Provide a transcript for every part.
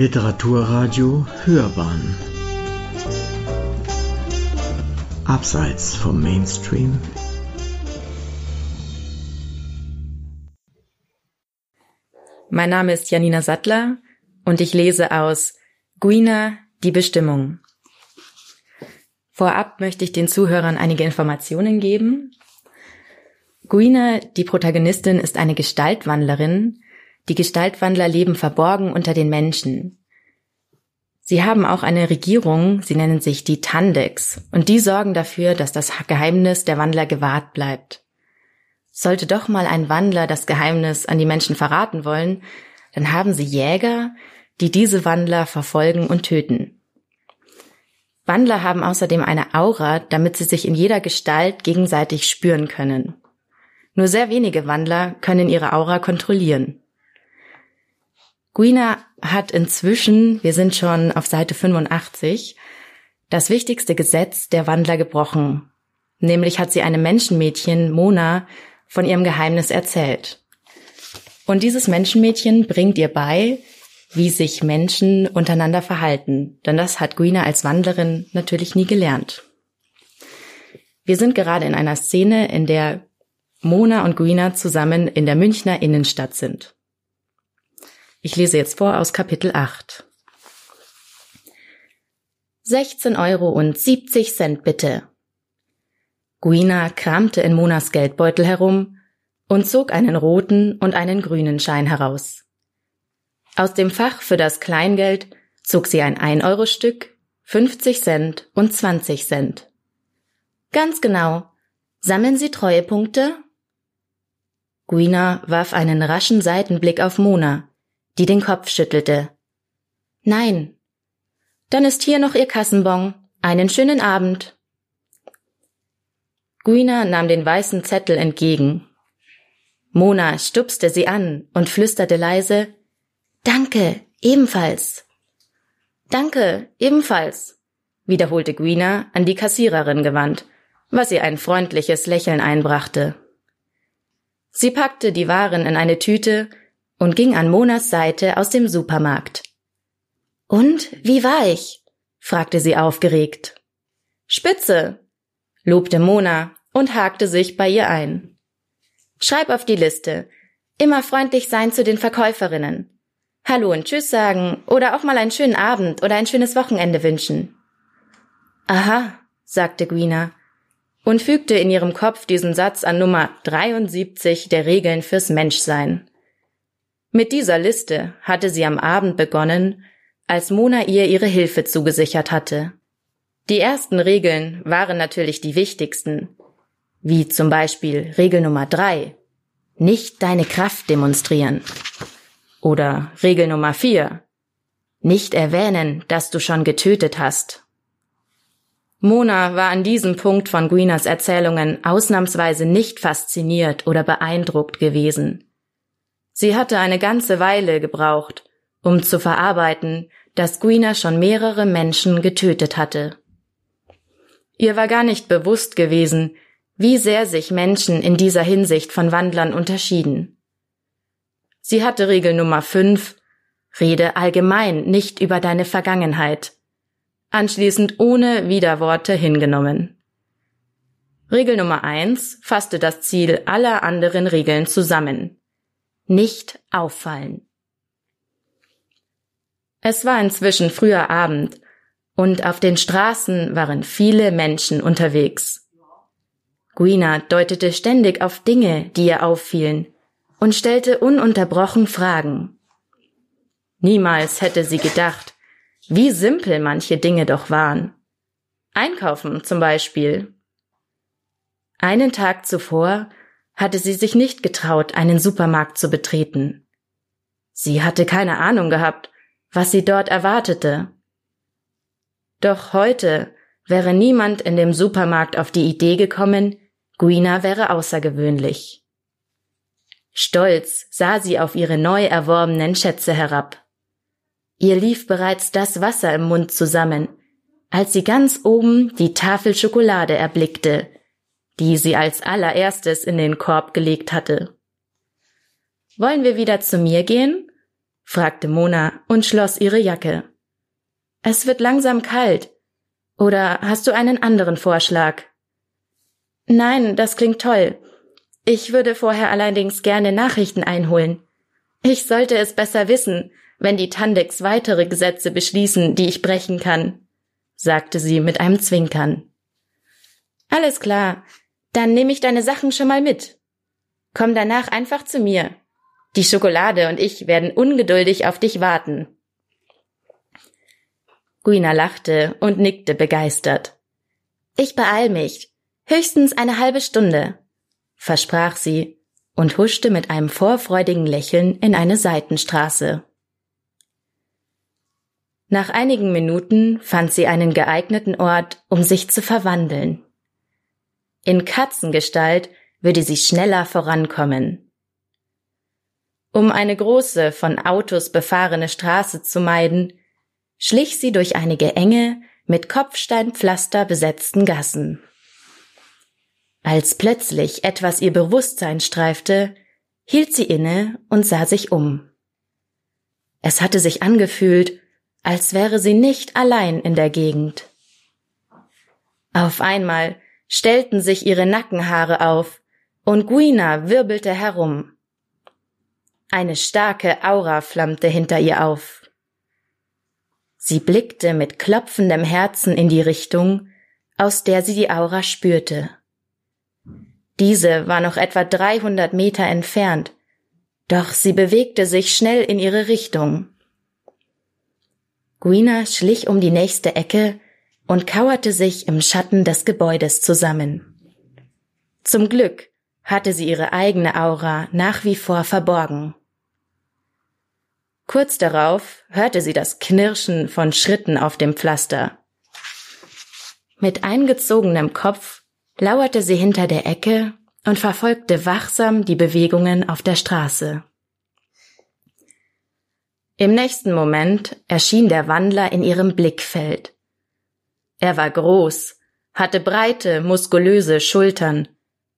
Literaturradio Hörbahn Abseits vom Mainstream Mein Name ist Janina Sattler und ich lese aus Guina, die Bestimmung. Vorab möchte ich den Zuhörern einige Informationen geben. Guina, die Protagonistin, ist eine Gestaltwandlerin. Die Gestaltwandler leben verborgen unter den Menschen. Sie haben auch eine Regierung, sie nennen sich die Tandex, und die sorgen dafür, dass das Geheimnis der Wandler gewahrt bleibt. Sollte doch mal ein Wandler das Geheimnis an die Menschen verraten wollen, dann haben sie Jäger, die diese Wandler verfolgen und töten. Wandler haben außerdem eine Aura, damit sie sich in jeder Gestalt gegenseitig spüren können. Nur sehr wenige Wandler können ihre Aura kontrollieren. Guina hat inzwischen, wir sind schon auf Seite 85, das wichtigste Gesetz der Wandler gebrochen. Nämlich hat sie einem Menschenmädchen, Mona, von ihrem Geheimnis erzählt. Und dieses Menschenmädchen bringt ihr bei, wie sich Menschen untereinander verhalten, denn das hat Guina als Wandlerin natürlich nie gelernt. Wir sind gerade in einer Szene, in der Mona und Guina zusammen in der Münchner Innenstadt sind. Ich lese jetzt vor aus Kapitel 8. 16 Euro und 70 Cent bitte. Guina kramte in Monas Geldbeutel herum und zog einen roten und einen grünen Schein heraus. Aus dem Fach für das Kleingeld zog sie ein 1-Euro-Stück, 50 Cent und 20 Cent. Ganz genau. Sammeln Sie Treuepunkte? Guina warf einen raschen Seitenblick auf Mona, die den Kopf schüttelte. Nein. Dann ist hier noch Ihr Kassenbon. Einen schönen Abend. Guina nahm den weißen Zettel entgegen. Mona stupste sie an und flüsterte leise Danke, ebenfalls. Danke, ebenfalls, wiederholte Guina an die Kassiererin gewandt, was ihr ein freundliches Lächeln einbrachte. Sie packte die Waren in eine Tüte und ging an Monas Seite aus dem Supermarkt. Und wie war ich? fragte sie aufgeregt. Spitze, lobte Mona und hakte sich bei ihr ein. Schreib auf die Liste. Immer freundlich sein zu den Verkäuferinnen. Hallo und Tschüss sagen oder auch mal einen schönen Abend oder ein schönes Wochenende wünschen. Aha, sagte Guina und fügte in ihrem Kopf diesen Satz an Nummer 73 der Regeln fürs Menschsein. Mit dieser Liste hatte sie am Abend begonnen, als Mona ihr ihre Hilfe zugesichert hatte. Die ersten Regeln waren natürlich die wichtigsten, wie zum Beispiel Regel Nummer drei, nicht deine Kraft demonstrieren. Oder Regel Nummer vier, nicht erwähnen, dass du schon getötet hast. Mona war an diesem Punkt von Guinas Erzählungen ausnahmsweise nicht fasziniert oder beeindruckt gewesen. Sie hatte eine ganze Weile gebraucht, um zu verarbeiten, dass Guina schon mehrere Menschen getötet hatte. Ihr war gar nicht bewusst gewesen, wie sehr sich Menschen in dieser Hinsicht von Wandlern unterschieden. Sie hatte Regel Nummer 5, Rede allgemein nicht über deine Vergangenheit, anschließend ohne Widerworte hingenommen. Regel Nummer eins fasste das Ziel aller anderen Regeln zusammen. Nicht auffallen. Es war inzwischen früher Abend und auf den Straßen waren viele Menschen unterwegs. Guina deutete ständig auf Dinge, die ihr auffielen, und stellte ununterbrochen Fragen. Niemals hätte sie gedacht, wie simpel manche Dinge doch waren. Einkaufen zum Beispiel. Einen Tag zuvor hatte sie sich nicht getraut, einen Supermarkt zu betreten. Sie hatte keine Ahnung gehabt, was sie dort erwartete. Doch heute wäre niemand in dem Supermarkt auf die Idee gekommen, Guina wäre außergewöhnlich. Stolz sah sie auf ihre neu erworbenen Schätze herab. Ihr lief bereits das Wasser im Mund zusammen, als sie ganz oben die Tafel Schokolade erblickte, die sie als allererstes in den Korb gelegt hatte. Wollen wir wieder zu mir gehen? fragte Mona und schloss ihre Jacke. Es wird langsam kalt. Oder hast du einen anderen Vorschlag? Nein, das klingt toll. Ich würde vorher allerdings gerne Nachrichten einholen. Ich sollte es besser wissen, wenn die Tandex weitere Gesetze beschließen, die ich brechen kann, sagte sie mit einem Zwinkern. Alles klar, dann nehme ich deine Sachen schon mal mit. Komm danach einfach zu mir. Die Schokolade und ich werden ungeduldig auf dich warten. Guina lachte und nickte begeistert. Ich beeil mich. Höchstens eine halbe Stunde, versprach sie und huschte mit einem vorfreudigen Lächeln in eine Seitenstraße. Nach einigen Minuten fand sie einen geeigneten Ort, um sich zu verwandeln. In Katzengestalt würde sie schneller vorankommen. Um eine große, von Autos befahrene Straße zu meiden, schlich sie durch einige enge, mit Kopfsteinpflaster besetzten Gassen. Als plötzlich etwas ihr Bewusstsein streifte, hielt sie inne und sah sich um. Es hatte sich angefühlt, als wäre sie nicht allein in der Gegend. Auf einmal stellten sich ihre Nackenhaare auf und Guina wirbelte herum. Eine starke Aura flammte hinter ihr auf. Sie blickte mit klopfendem Herzen in die Richtung, aus der sie die Aura spürte. Diese war noch etwa 300 Meter entfernt, doch sie bewegte sich schnell in ihre Richtung. Guina schlich um die nächste Ecke und kauerte sich im Schatten des Gebäudes zusammen. Zum Glück hatte sie ihre eigene Aura nach wie vor verborgen. Kurz darauf hörte sie das Knirschen von Schritten auf dem Pflaster. Mit eingezogenem Kopf lauerte sie hinter der Ecke und verfolgte wachsam die Bewegungen auf der Straße. Im nächsten Moment erschien der Wandler in ihrem Blickfeld. Er war groß, hatte breite, muskulöse Schultern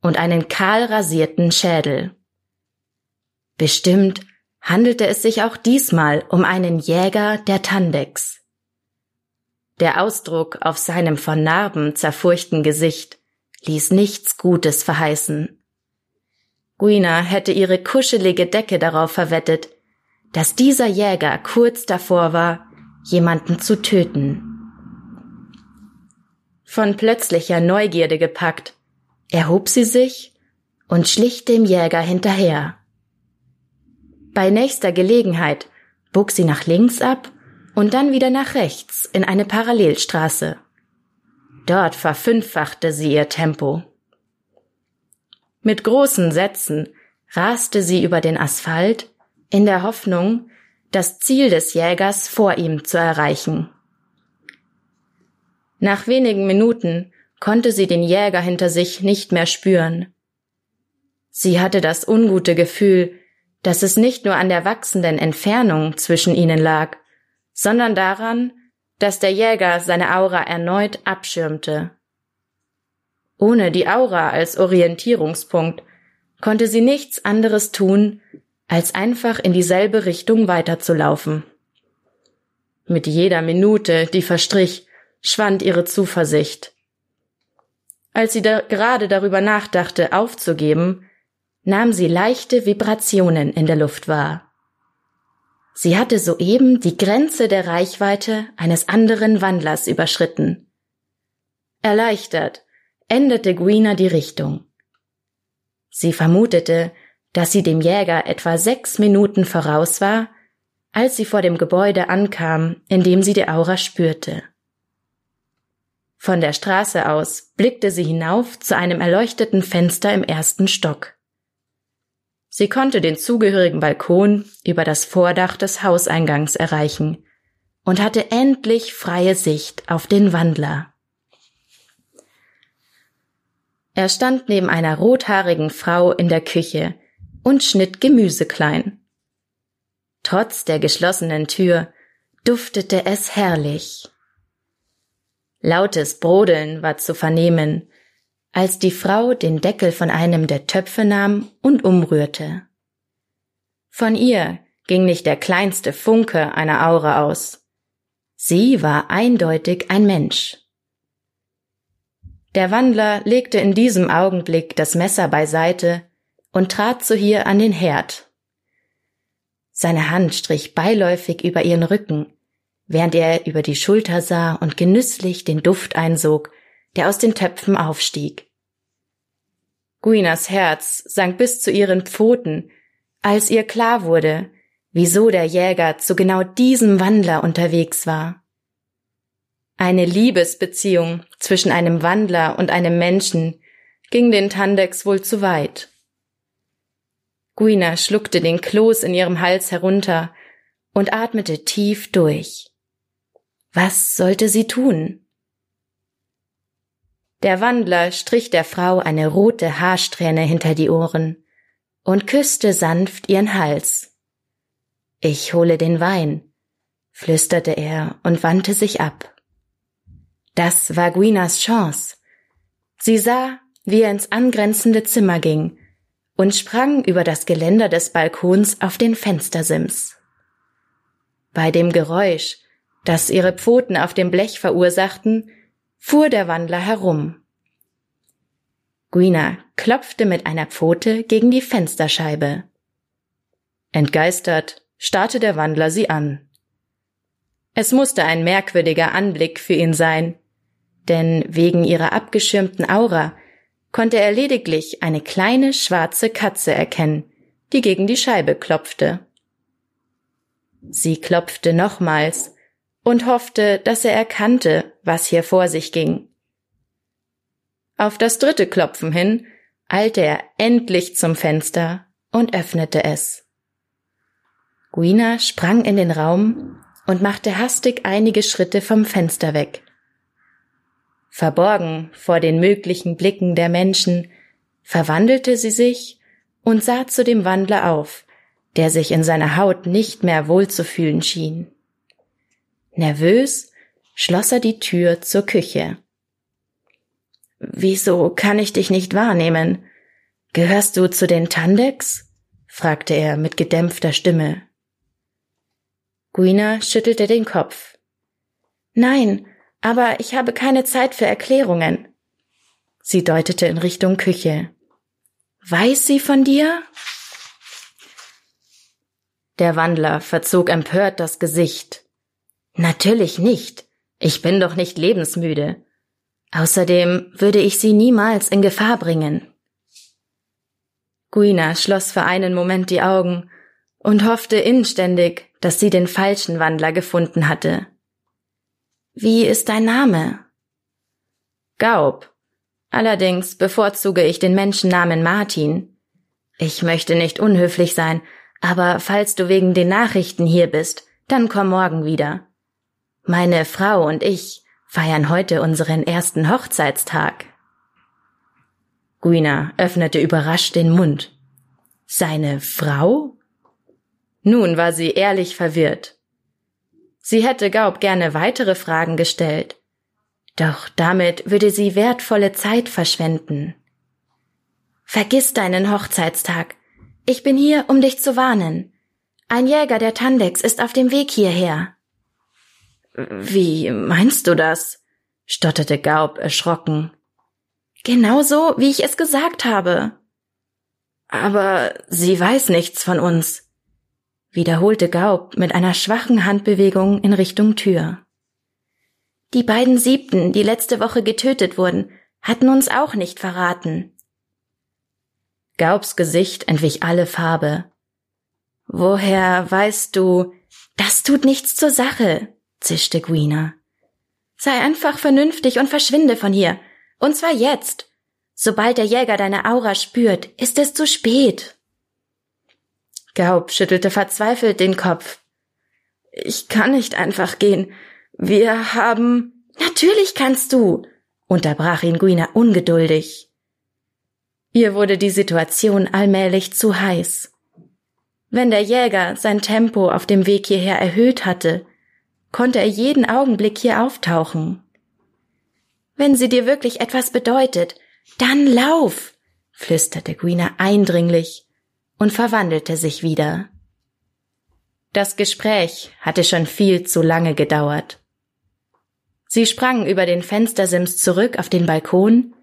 und einen kahl rasierten Schädel. Bestimmt handelte es sich auch diesmal um einen Jäger der Tandex. Der Ausdruck auf seinem von Narben zerfurchten Gesicht ließ nichts Gutes verheißen. Guina hätte ihre kuschelige Decke darauf verwettet, dass dieser Jäger kurz davor war, jemanden zu töten. Von plötzlicher Neugierde gepackt, erhob sie sich und schlich dem Jäger hinterher. Bei nächster Gelegenheit bog sie nach links ab und dann wieder nach rechts in eine Parallelstraße. Dort verfünffachte sie ihr Tempo. Mit großen Sätzen raste sie über den Asphalt in der Hoffnung, das Ziel des Jägers vor ihm zu erreichen. Nach wenigen Minuten konnte sie den Jäger hinter sich nicht mehr spüren. Sie hatte das ungute Gefühl, dass es nicht nur an der wachsenden Entfernung zwischen ihnen lag, sondern daran, dass der Jäger seine Aura erneut abschirmte. Ohne die Aura als Orientierungspunkt konnte sie nichts anderes tun, als einfach in dieselbe Richtung weiterzulaufen. Mit jeder Minute, die verstrich, schwand ihre Zuversicht. Als sie da gerade darüber nachdachte, aufzugeben, nahm sie leichte Vibrationen in der Luft wahr. Sie hatte soeben die Grenze der Reichweite eines anderen Wandlers überschritten. Erleichtert änderte Guina die Richtung. Sie vermutete, dass sie dem Jäger etwa sechs Minuten voraus war, als sie vor dem Gebäude ankam, in dem sie die Aura spürte. Von der Straße aus blickte sie hinauf zu einem erleuchteten Fenster im ersten Stock. Sie konnte den zugehörigen Balkon über das Vordach des Hauseingangs erreichen und hatte endlich freie Sicht auf den Wandler. Er stand neben einer rothaarigen Frau in der Küche, und schnitt Gemüse klein. Trotz der geschlossenen Tür duftete es herrlich. Lautes Brodeln war zu vernehmen, als die Frau den Deckel von einem der Töpfe nahm und umrührte. Von ihr ging nicht der kleinste Funke einer Aura aus. Sie war eindeutig ein Mensch. Der Wandler legte in diesem Augenblick das Messer beiseite und trat zu ihr an den Herd. Seine Hand strich beiläufig über ihren Rücken, während er über die Schulter sah und genüsslich den Duft einsog, der aus den Töpfen aufstieg. Guinas Herz sank bis zu ihren Pfoten, als ihr klar wurde, wieso der Jäger zu genau diesem Wandler unterwegs war. Eine Liebesbeziehung zwischen einem Wandler und einem Menschen ging den Tandex wohl zu weit. Guina schluckte den Kloß in ihrem Hals herunter und atmete tief durch. Was sollte sie tun? Der Wandler strich der Frau eine rote Haarsträhne hinter die Ohren und küsste sanft ihren Hals. Ich hole den Wein, flüsterte er und wandte sich ab. Das war Guinas Chance. Sie sah, wie er ins angrenzende Zimmer ging und sprang über das Geländer des Balkons auf den Fenstersims. Bei dem Geräusch, das ihre Pfoten auf dem Blech verursachten, fuhr der Wandler herum. Guina klopfte mit einer Pfote gegen die Fensterscheibe. Entgeistert starrte der Wandler sie an. Es musste ein merkwürdiger Anblick für ihn sein, denn wegen ihrer abgeschirmten Aura konnte er lediglich eine kleine schwarze Katze erkennen, die gegen die Scheibe klopfte. Sie klopfte nochmals und hoffte, dass er erkannte, was hier vor sich ging. Auf das dritte Klopfen hin eilte er endlich zum Fenster und öffnete es. Guina sprang in den Raum und machte hastig einige Schritte vom Fenster weg. Verborgen vor den möglichen Blicken der Menschen, verwandelte sie sich und sah zu dem Wandler auf, der sich in seiner Haut nicht mehr wohlzufühlen schien. Nervös schloss er die Tür zur Küche. Wieso kann ich dich nicht wahrnehmen? Gehörst du zu den Tandex? fragte er mit gedämpfter Stimme. Guina schüttelte den Kopf. Nein, aber ich habe keine Zeit für Erklärungen. Sie deutete in Richtung Küche. Weiß sie von dir? Der Wandler verzog empört das Gesicht. Natürlich nicht. Ich bin doch nicht lebensmüde. Außerdem würde ich sie niemals in Gefahr bringen. Guina schloss für einen Moment die Augen und hoffte inständig, dass sie den falschen Wandler gefunden hatte. Wie ist dein Name? Gaub. Allerdings bevorzuge ich den Menschennamen Martin. Ich möchte nicht unhöflich sein, aber falls du wegen den Nachrichten hier bist, dann komm morgen wieder. Meine Frau und ich feiern heute unseren ersten Hochzeitstag. Guina öffnete überrascht den Mund. Seine Frau? Nun war sie ehrlich verwirrt. Sie hätte Gaub gerne weitere Fragen gestellt. Doch damit würde sie wertvolle Zeit verschwenden. Vergiss deinen Hochzeitstag. Ich bin hier, um dich zu warnen. Ein Jäger der Tandex ist auf dem Weg hierher. Wie meinst du das? stotterte Gaub erschrocken. Genauso, wie ich es gesagt habe. Aber sie weiß nichts von uns wiederholte Gaub mit einer schwachen Handbewegung in Richtung Tür. Die beiden Siebten, die letzte Woche getötet wurden, hatten uns auch nicht verraten. Gaubs Gesicht entwich alle Farbe. Woher weißt du? Das tut nichts zur Sache, zischte Guina. Sei einfach vernünftig und verschwinde von hier. Und zwar jetzt. Sobald der Jäger deine Aura spürt, ist es zu spät. Gaub schüttelte verzweifelt den Kopf. Ich kann nicht einfach gehen. Wir haben. Natürlich kannst du, unterbrach ihn Guina ungeduldig. Ihr wurde die Situation allmählich zu heiß. Wenn der Jäger sein Tempo auf dem Weg hierher erhöht hatte, konnte er jeden Augenblick hier auftauchen. Wenn sie dir wirklich etwas bedeutet, dann lauf, flüsterte Guina eindringlich und verwandelte sich wieder. Das Gespräch hatte schon viel zu lange gedauert. Sie sprang über den Fenstersims zurück auf den Balkon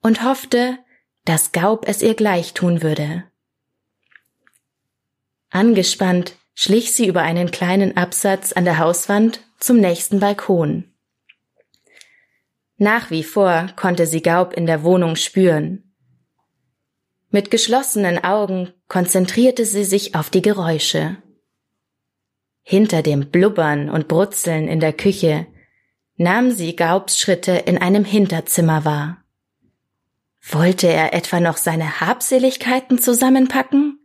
und hoffte, dass Gaub es ihr gleich tun würde. Angespannt schlich sie über einen kleinen Absatz an der Hauswand zum nächsten Balkon. Nach wie vor konnte sie Gaub in der Wohnung spüren. Mit geschlossenen Augen konzentrierte sie sich auf die Geräusche. Hinter dem Blubbern und Brutzeln in der Küche nahm sie Gaubs Schritte in einem Hinterzimmer wahr. Wollte er etwa noch seine Habseligkeiten zusammenpacken?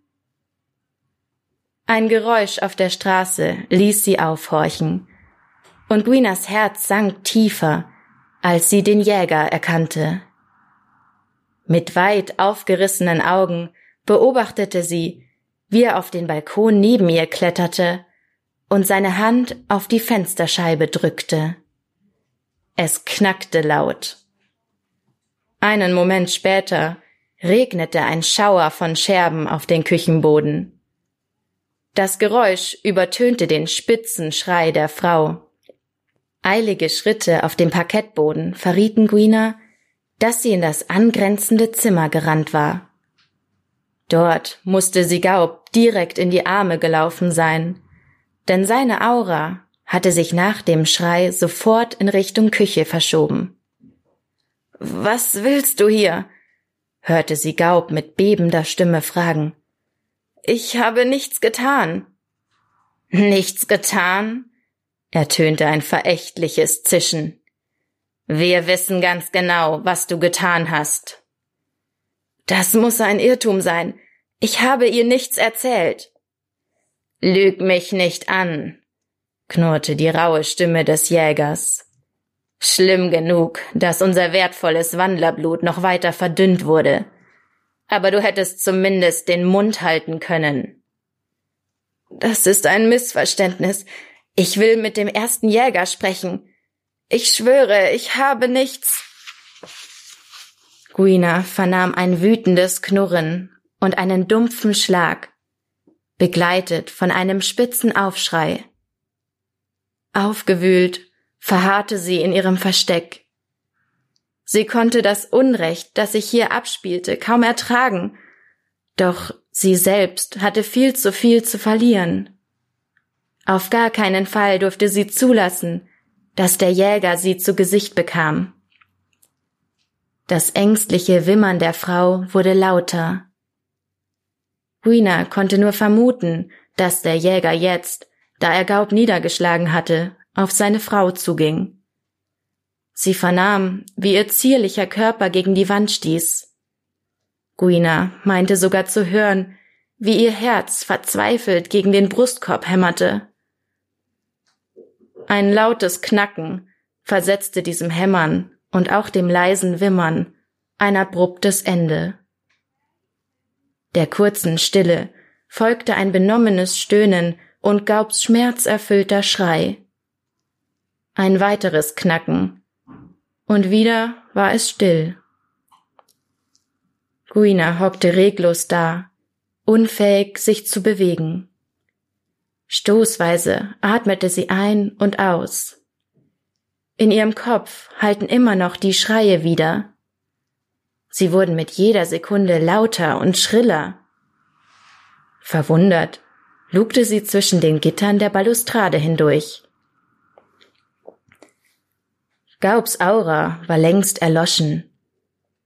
Ein Geräusch auf der Straße ließ sie aufhorchen, und Guinas Herz sank tiefer, als sie den Jäger erkannte. Mit weit aufgerissenen Augen beobachtete sie, wie er auf den Balkon neben ihr kletterte und seine Hand auf die Fensterscheibe drückte. Es knackte laut. Einen Moment später regnete ein Schauer von Scherben auf den Küchenboden. Das Geräusch übertönte den spitzen Schrei der Frau. Eilige Schritte auf dem Parkettboden verrieten Guina, dass sie in das angrenzende Zimmer gerannt war. Dort musste sie Gaub direkt in die Arme gelaufen sein, denn seine Aura hatte sich nach dem Schrei sofort in Richtung Küche verschoben. Was willst du hier? hörte sie Gaub mit bebender Stimme fragen. Ich habe nichts getan. Nichts getan? ertönte ein verächtliches Zischen. Wir wissen ganz genau, was du getan hast. Das muss ein Irrtum sein. Ich habe ihr nichts erzählt. Lüg mich nicht an, knurrte die raue Stimme des Jägers. Schlimm genug, dass unser wertvolles Wandlerblut noch weiter verdünnt wurde. Aber du hättest zumindest den Mund halten können. Das ist ein Missverständnis. Ich will mit dem ersten Jäger sprechen. Ich schwöre, ich habe nichts. Guina vernahm ein wütendes Knurren und einen dumpfen Schlag, begleitet von einem spitzen Aufschrei. Aufgewühlt verharrte sie in ihrem Versteck. Sie konnte das Unrecht, das sich hier abspielte, kaum ertragen, doch sie selbst hatte viel zu viel zu verlieren. Auf gar keinen Fall durfte sie zulassen, dass der Jäger sie zu Gesicht bekam. Das ängstliche Wimmern der Frau wurde lauter. Guina konnte nur vermuten, dass der Jäger jetzt, da er Gaub niedergeschlagen hatte, auf seine Frau zuging. Sie vernahm, wie ihr zierlicher Körper gegen die Wand stieß. Guina meinte sogar zu hören, wie ihr Herz verzweifelt gegen den Brustkorb hämmerte. Ein lautes Knacken versetzte diesem Hämmern und auch dem leisen Wimmern ein abruptes Ende. Der kurzen Stille folgte ein benommenes Stöhnen und Gaubs schmerzerfüllter Schrei. Ein weiteres Knacken. Und wieder war es still. Guina hockte reglos da, unfähig, sich zu bewegen. Stoßweise atmete sie ein und aus. In ihrem Kopf halten immer noch die Schreie wieder. Sie wurden mit jeder Sekunde lauter und schriller. Verwundert lugte sie zwischen den Gittern der Balustrade hindurch. Gaubs Aura war längst erloschen.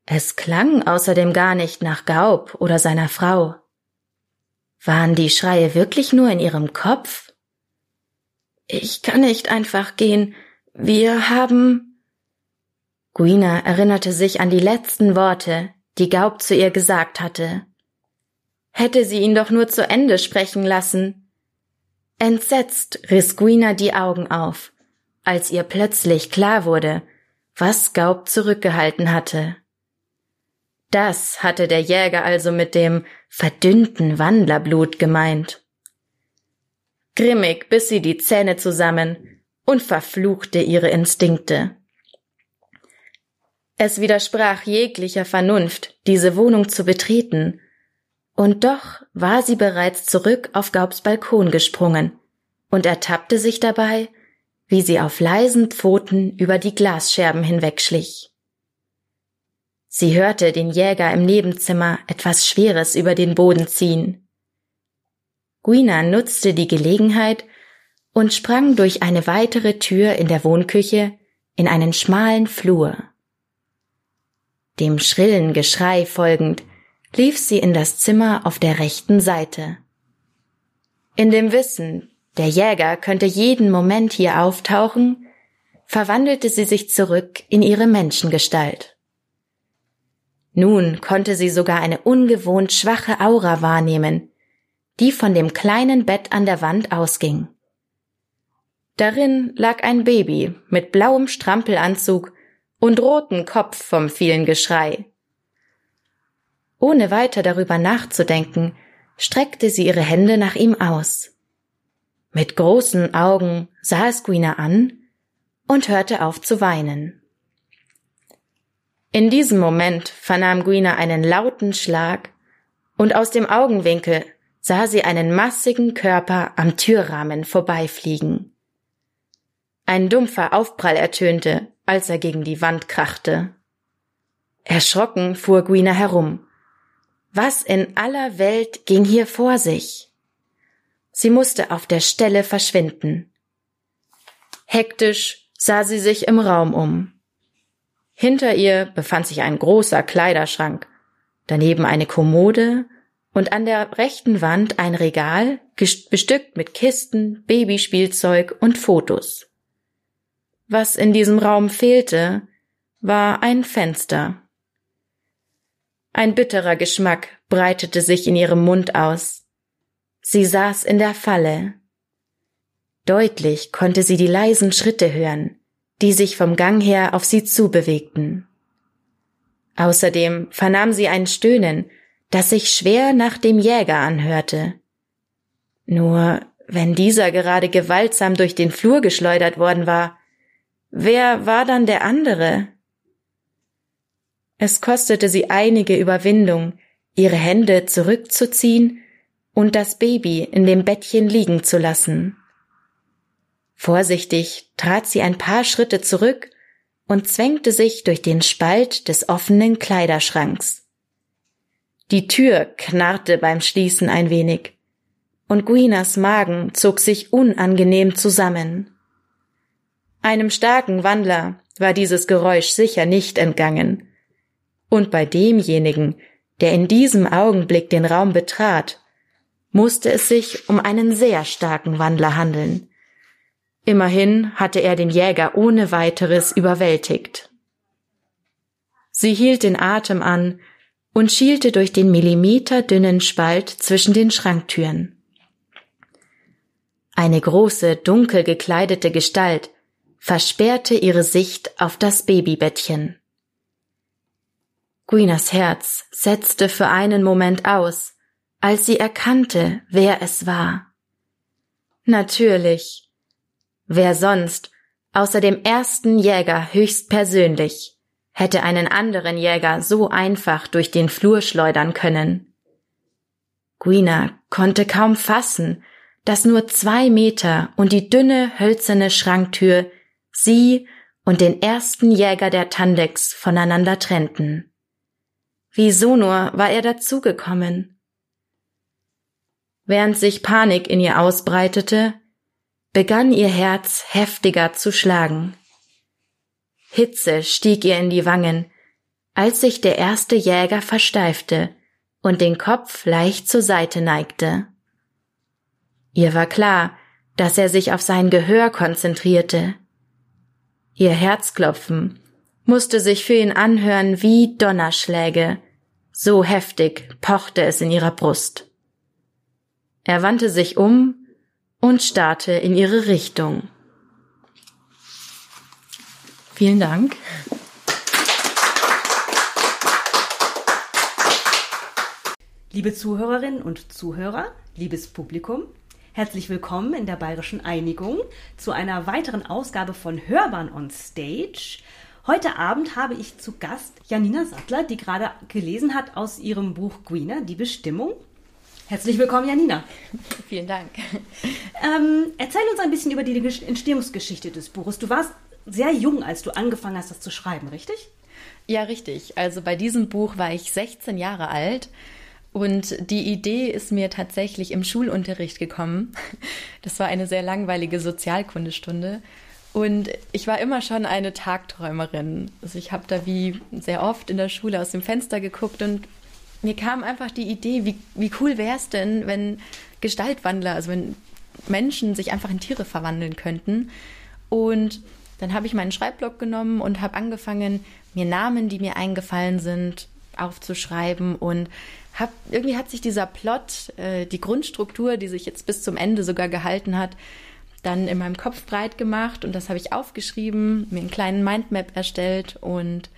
Es klang außerdem gar nicht nach Gaub oder seiner Frau. Waren die Schreie wirklich nur in ihrem Kopf? Ich kann nicht einfach gehen. Wir haben. Guina erinnerte sich an die letzten Worte, die Gaub zu ihr gesagt hatte. Hätte sie ihn doch nur zu Ende sprechen lassen. Entsetzt riss Guina die Augen auf als ihr plötzlich klar wurde, was Gaub zurückgehalten hatte. Das hatte der Jäger also mit dem verdünnten Wandlerblut gemeint. Grimmig biss sie die Zähne zusammen und verfluchte ihre Instinkte. Es widersprach jeglicher Vernunft, diese Wohnung zu betreten, und doch war sie bereits zurück auf Gaubs Balkon gesprungen und ertappte sich dabei, wie sie auf leisen Pfoten über die Glasscherben hinwegschlich. Sie hörte den Jäger im Nebenzimmer etwas Schweres über den Boden ziehen. Guina nutzte die Gelegenheit und sprang durch eine weitere Tür in der Wohnküche in einen schmalen Flur. Dem schrillen Geschrei folgend lief sie in das Zimmer auf der rechten Seite. In dem Wissen, der Jäger könnte jeden Moment hier auftauchen, verwandelte sie sich zurück in ihre Menschengestalt. Nun konnte sie sogar eine ungewohnt schwache Aura wahrnehmen, die von dem kleinen Bett an der Wand ausging. Darin lag ein Baby mit blauem Strampelanzug und roten Kopf vom vielen Geschrei. Ohne weiter darüber nachzudenken, streckte sie ihre Hände nach ihm aus. Mit großen Augen sah es Guina an und hörte auf zu weinen. In diesem Moment vernahm Guina einen lauten Schlag und aus dem Augenwinkel sah sie einen massigen Körper am Türrahmen vorbeifliegen. Ein dumpfer Aufprall ertönte, als er gegen die Wand krachte. Erschrocken fuhr Guina herum. Was in aller Welt ging hier vor sich? Sie musste auf der Stelle verschwinden. Hektisch sah sie sich im Raum um. Hinter ihr befand sich ein großer Kleiderschrank, daneben eine Kommode und an der rechten Wand ein Regal, bestückt mit Kisten, Babyspielzeug und Fotos. Was in diesem Raum fehlte, war ein Fenster. Ein bitterer Geschmack breitete sich in ihrem Mund aus. Sie saß in der Falle. Deutlich konnte sie die leisen Schritte hören, die sich vom Gang her auf sie zubewegten. Außerdem vernahm sie ein Stöhnen, das sich schwer nach dem Jäger anhörte. Nur wenn dieser gerade gewaltsam durch den Flur geschleudert worden war, wer war dann der andere? Es kostete sie einige Überwindung, ihre Hände zurückzuziehen und das Baby in dem Bettchen liegen zu lassen. Vorsichtig trat sie ein paar Schritte zurück und zwängte sich durch den Spalt des offenen Kleiderschranks. Die Tür knarrte beim Schließen ein wenig, und Guinas Magen zog sich unangenehm zusammen. Einem starken Wandler war dieses Geräusch sicher nicht entgangen, und bei demjenigen, der in diesem Augenblick den Raum betrat, musste es sich um einen sehr starken Wandler handeln. Immerhin hatte er den Jäger ohne weiteres überwältigt. Sie hielt den Atem an und schielte durch den millimeterdünnen Spalt zwischen den Schranktüren. Eine große, dunkel gekleidete Gestalt versperrte ihre Sicht auf das Babybettchen. Guinas Herz setzte für einen Moment aus, als sie erkannte, wer es war. Natürlich. Wer sonst, außer dem ersten Jäger höchstpersönlich, hätte einen anderen Jäger so einfach durch den Flur schleudern können. Guina konnte kaum fassen, dass nur zwei Meter und die dünne hölzerne Schranktür sie und den ersten Jäger der Tandex voneinander trennten. Wieso nur war er dazugekommen? Während sich Panik in ihr ausbreitete, begann ihr Herz heftiger zu schlagen. Hitze stieg ihr in die Wangen, als sich der erste Jäger versteifte und den Kopf leicht zur Seite neigte. Ihr war klar, dass er sich auf sein Gehör konzentrierte. Ihr Herzklopfen musste sich für ihn anhören wie Donnerschläge, so heftig pochte es in ihrer Brust. Er wandte sich um und starrte in ihre Richtung. Vielen Dank. Liebe Zuhörerinnen und Zuhörer, liebes Publikum, herzlich willkommen in der Bayerischen Einigung zu einer weiteren Ausgabe von Hörbahn on Stage. Heute Abend habe ich zu Gast Janina Sattler, die gerade gelesen hat aus ihrem Buch Guina, die Bestimmung. Herzlich willkommen, Janina. Vielen Dank. Ähm, erzähl uns ein bisschen über die Entstehungsgeschichte des Buches. Du warst sehr jung, als du angefangen hast, das zu schreiben, richtig? Ja, richtig. Also bei diesem Buch war ich 16 Jahre alt und die Idee ist mir tatsächlich im Schulunterricht gekommen. Das war eine sehr langweilige Sozialkundestunde. Und ich war immer schon eine Tagträumerin. Also ich habe da wie sehr oft in der Schule aus dem Fenster geguckt und mir kam einfach die Idee, wie, wie cool wäre es denn, wenn Gestaltwandler, also wenn Menschen sich einfach in Tiere verwandeln könnten. Und dann habe ich meinen Schreibblock genommen und habe angefangen, mir Namen, die mir eingefallen sind, aufzuschreiben und hab, irgendwie hat sich dieser Plot, äh, die Grundstruktur, die sich jetzt bis zum Ende sogar gehalten hat, dann in meinem Kopf breit gemacht und das habe ich aufgeschrieben, mir einen kleinen Mindmap erstellt und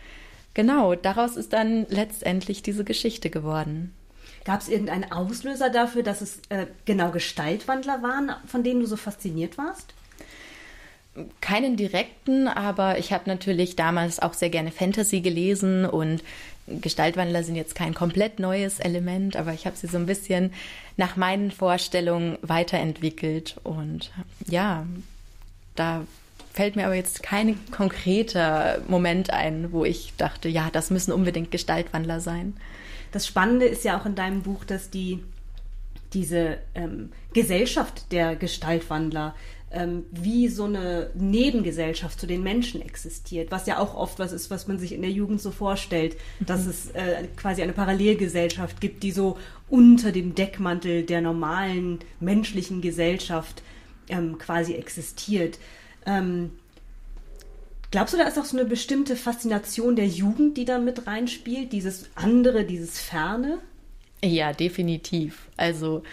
genau, daraus ist dann letztendlich diese Geschichte geworden. Gab es irgendeinen Auslöser dafür, dass es äh, genau Gestaltwandler waren, von denen du so fasziniert warst? Keinen direkten, aber ich habe natürlich damals auch sehr gerne Fantasy gelesen und Gestaltwandler sind jetzt kein komplett neues Element, aber ich habe sie so ein bisschen nach meinen Vorstellungen weiterentwickelt. Und ja, da fällt mir aber jetzt kein konkreter Moment ein, wo ich dachte, ja, das müssen unbedingt Gestaltwandler sein. Das Spannende ist ja auch in deinem Buch, dass die diese ähm, Gesellschaft der Gestaltwandler ähm, wie so eine Nebengesellschaft zu den Menschen existiert, was ja auch oft was ist, was man sich in der Jugend so vorstellt, mhm. dass es äh, quasi eine Parallelgesellschaft gibt, die so unter dem Deckmantel der normalen menschlichen Gesellschaft ähm, quasi existiert. Ähm, glaubst du, da ist auch so eine bestimmte Faszination der Jugend, die da mit reinspielt, dieses andere, dieses Ferne? Ja, definitiv. Also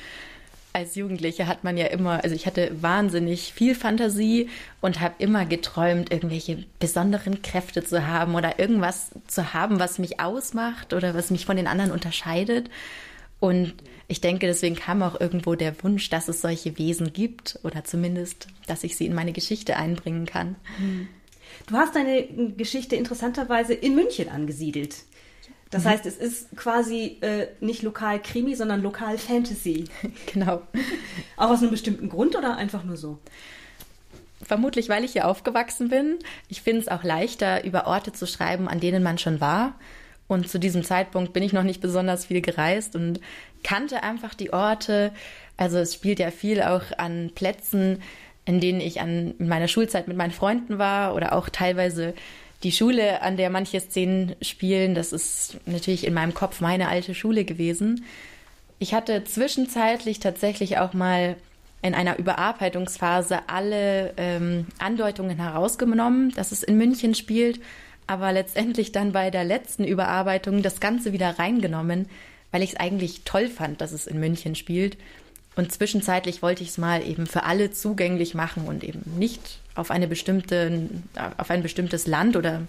als Jugendliche hat man ja immer, also ich hatte wahnsinnig viel Fantasie und habe immer geträumt, irgendwelche besonderen Kräfte zu haben oder irgendwas zu haben, was mich ausmacht oder was mich von den anderen unterscheidet. Und ich denke, deswegen kam auch irgendwo der Wunsch, dass es solche Wesen gibt oder zumindest, dass ich sie in meine Geschichte einbringen kann. Hm. Du hast deine Geschichte interessanterweise in München angesiedelt. Das mhm. heißt, es ist quasi äh, nicht lokal Krimi, sondern lokal Fantasy. Genau. Auch aus einem bestimmten Grund oder einfach nur so? Vermutlich, weil ich hier aufgewachsen bin. Ich finde es auch leichter, über Orte zu schreiben, an denen man schon war. Und zu diesem Zeitpunkt bin ich noch nicht besonders viel gereist und kannte einfach die Orte. Also es spielt ja viel auch an Plätzen, in denen ich an, in meiner Schulzeit mit meinen Freunden war oder auch teilweise die Schule, an der manche Szenen spielen, das ist natürlich in meinem Kopf meine alte Schule gewesen. Ich hatte zwischenzeitlich tatsächlich auch mal in einer Überarbeitungsphase alle ähm, Andeutungen herausgenommen, dass es in München spielt, aber letztendlich dann bei der letzten Überarbeitung das Ganze wieder reingenommen, weil ich es eigentlich toll fand, dass es in München spielt. Und zwischenzeitlich wollte ich es mal eben für alle zugänglich machen und eben nicht auf eine bestimmte, auf ein bestimmtes Land oder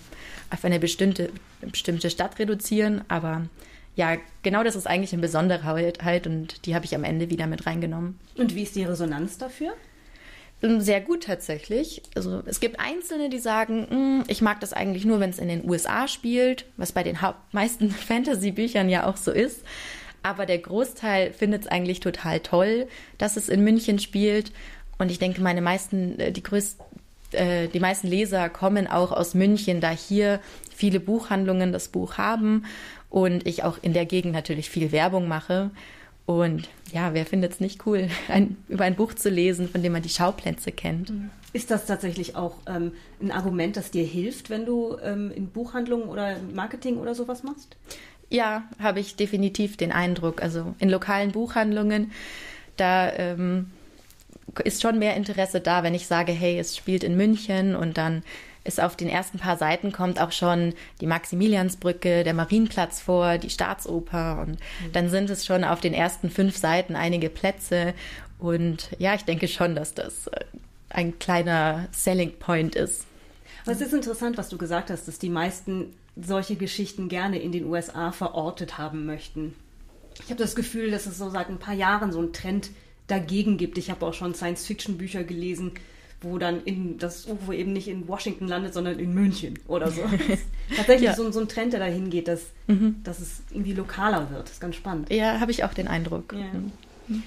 auf eine bestimmte, bestimmte Stadt reduzieren. Aber ja, genau das ist eigentlich eine Besonderheit und die habe ich am Ende wieder mit reingenommen. Und wie ist die Resonanz dafür? Ähm, sehr gut tatsächlich. Also es gibt Einzelne, die sagen, hm, ich mag das eigentlich nur, wenn es in den USA spielt, was bei den meisten Fantasy-Büchern ja auch so ist. Aber der Großteil findet es eigentlich total toll, dass es in München spielt. Und ich denke, meine meisten, äh, die größten, äh, die meisten Leser kommen auch aus München, da hier viele Buchhandlungen das Buch haben und ich auch in der Gegend natürlich viel Werbung mache. Und ja, wer findet es nicht cool, ein, über ein Buch zu lesen, von dem man die Schauplätze kennt? Ist das tatsächlich auch ähm, ein Argument, das dir hilft, wenn du ähm, in Buchhandlungen oder Marketing oder sowas machst? Ja, habe ich definitiv den Eindruck. Also in lokalen Buchhandlungen, da ähm, ist schon mehr Interesse da, wenn ich sage, hey, es spielt in München und dann ist auf den ersten paar Seiten kommt auch schon die Maximiliansbrücke, der Marienplatz vor, die Staatsoper und mhm. dann sind es schon auf den ersten fünf Seiten einige Plätze und ja, ich denke schon, dass das äh, ein kleiner Selling Point ist. Aber es ist interessant, was du gesagt hast, dass die meisten solche Geschichten gerne in den USA verortet haben möchten. Ich habe das Gefühl, dass es so seit ein paar Jahren so einen Trend dagegen gibt. Ich habe auch schon Science-Fiction-Bücher gelesen, wo dann in das UFO eben nicht in Washington landet, sondern in München oder so. Tatsächlich ja. so, so, ein Trend, der dahin geht, dass, mhm. dass es irgendwie lokaler wird. Das ist ganz spannend. Ja, habe ich auch den Eindruck. Ja. Mhm.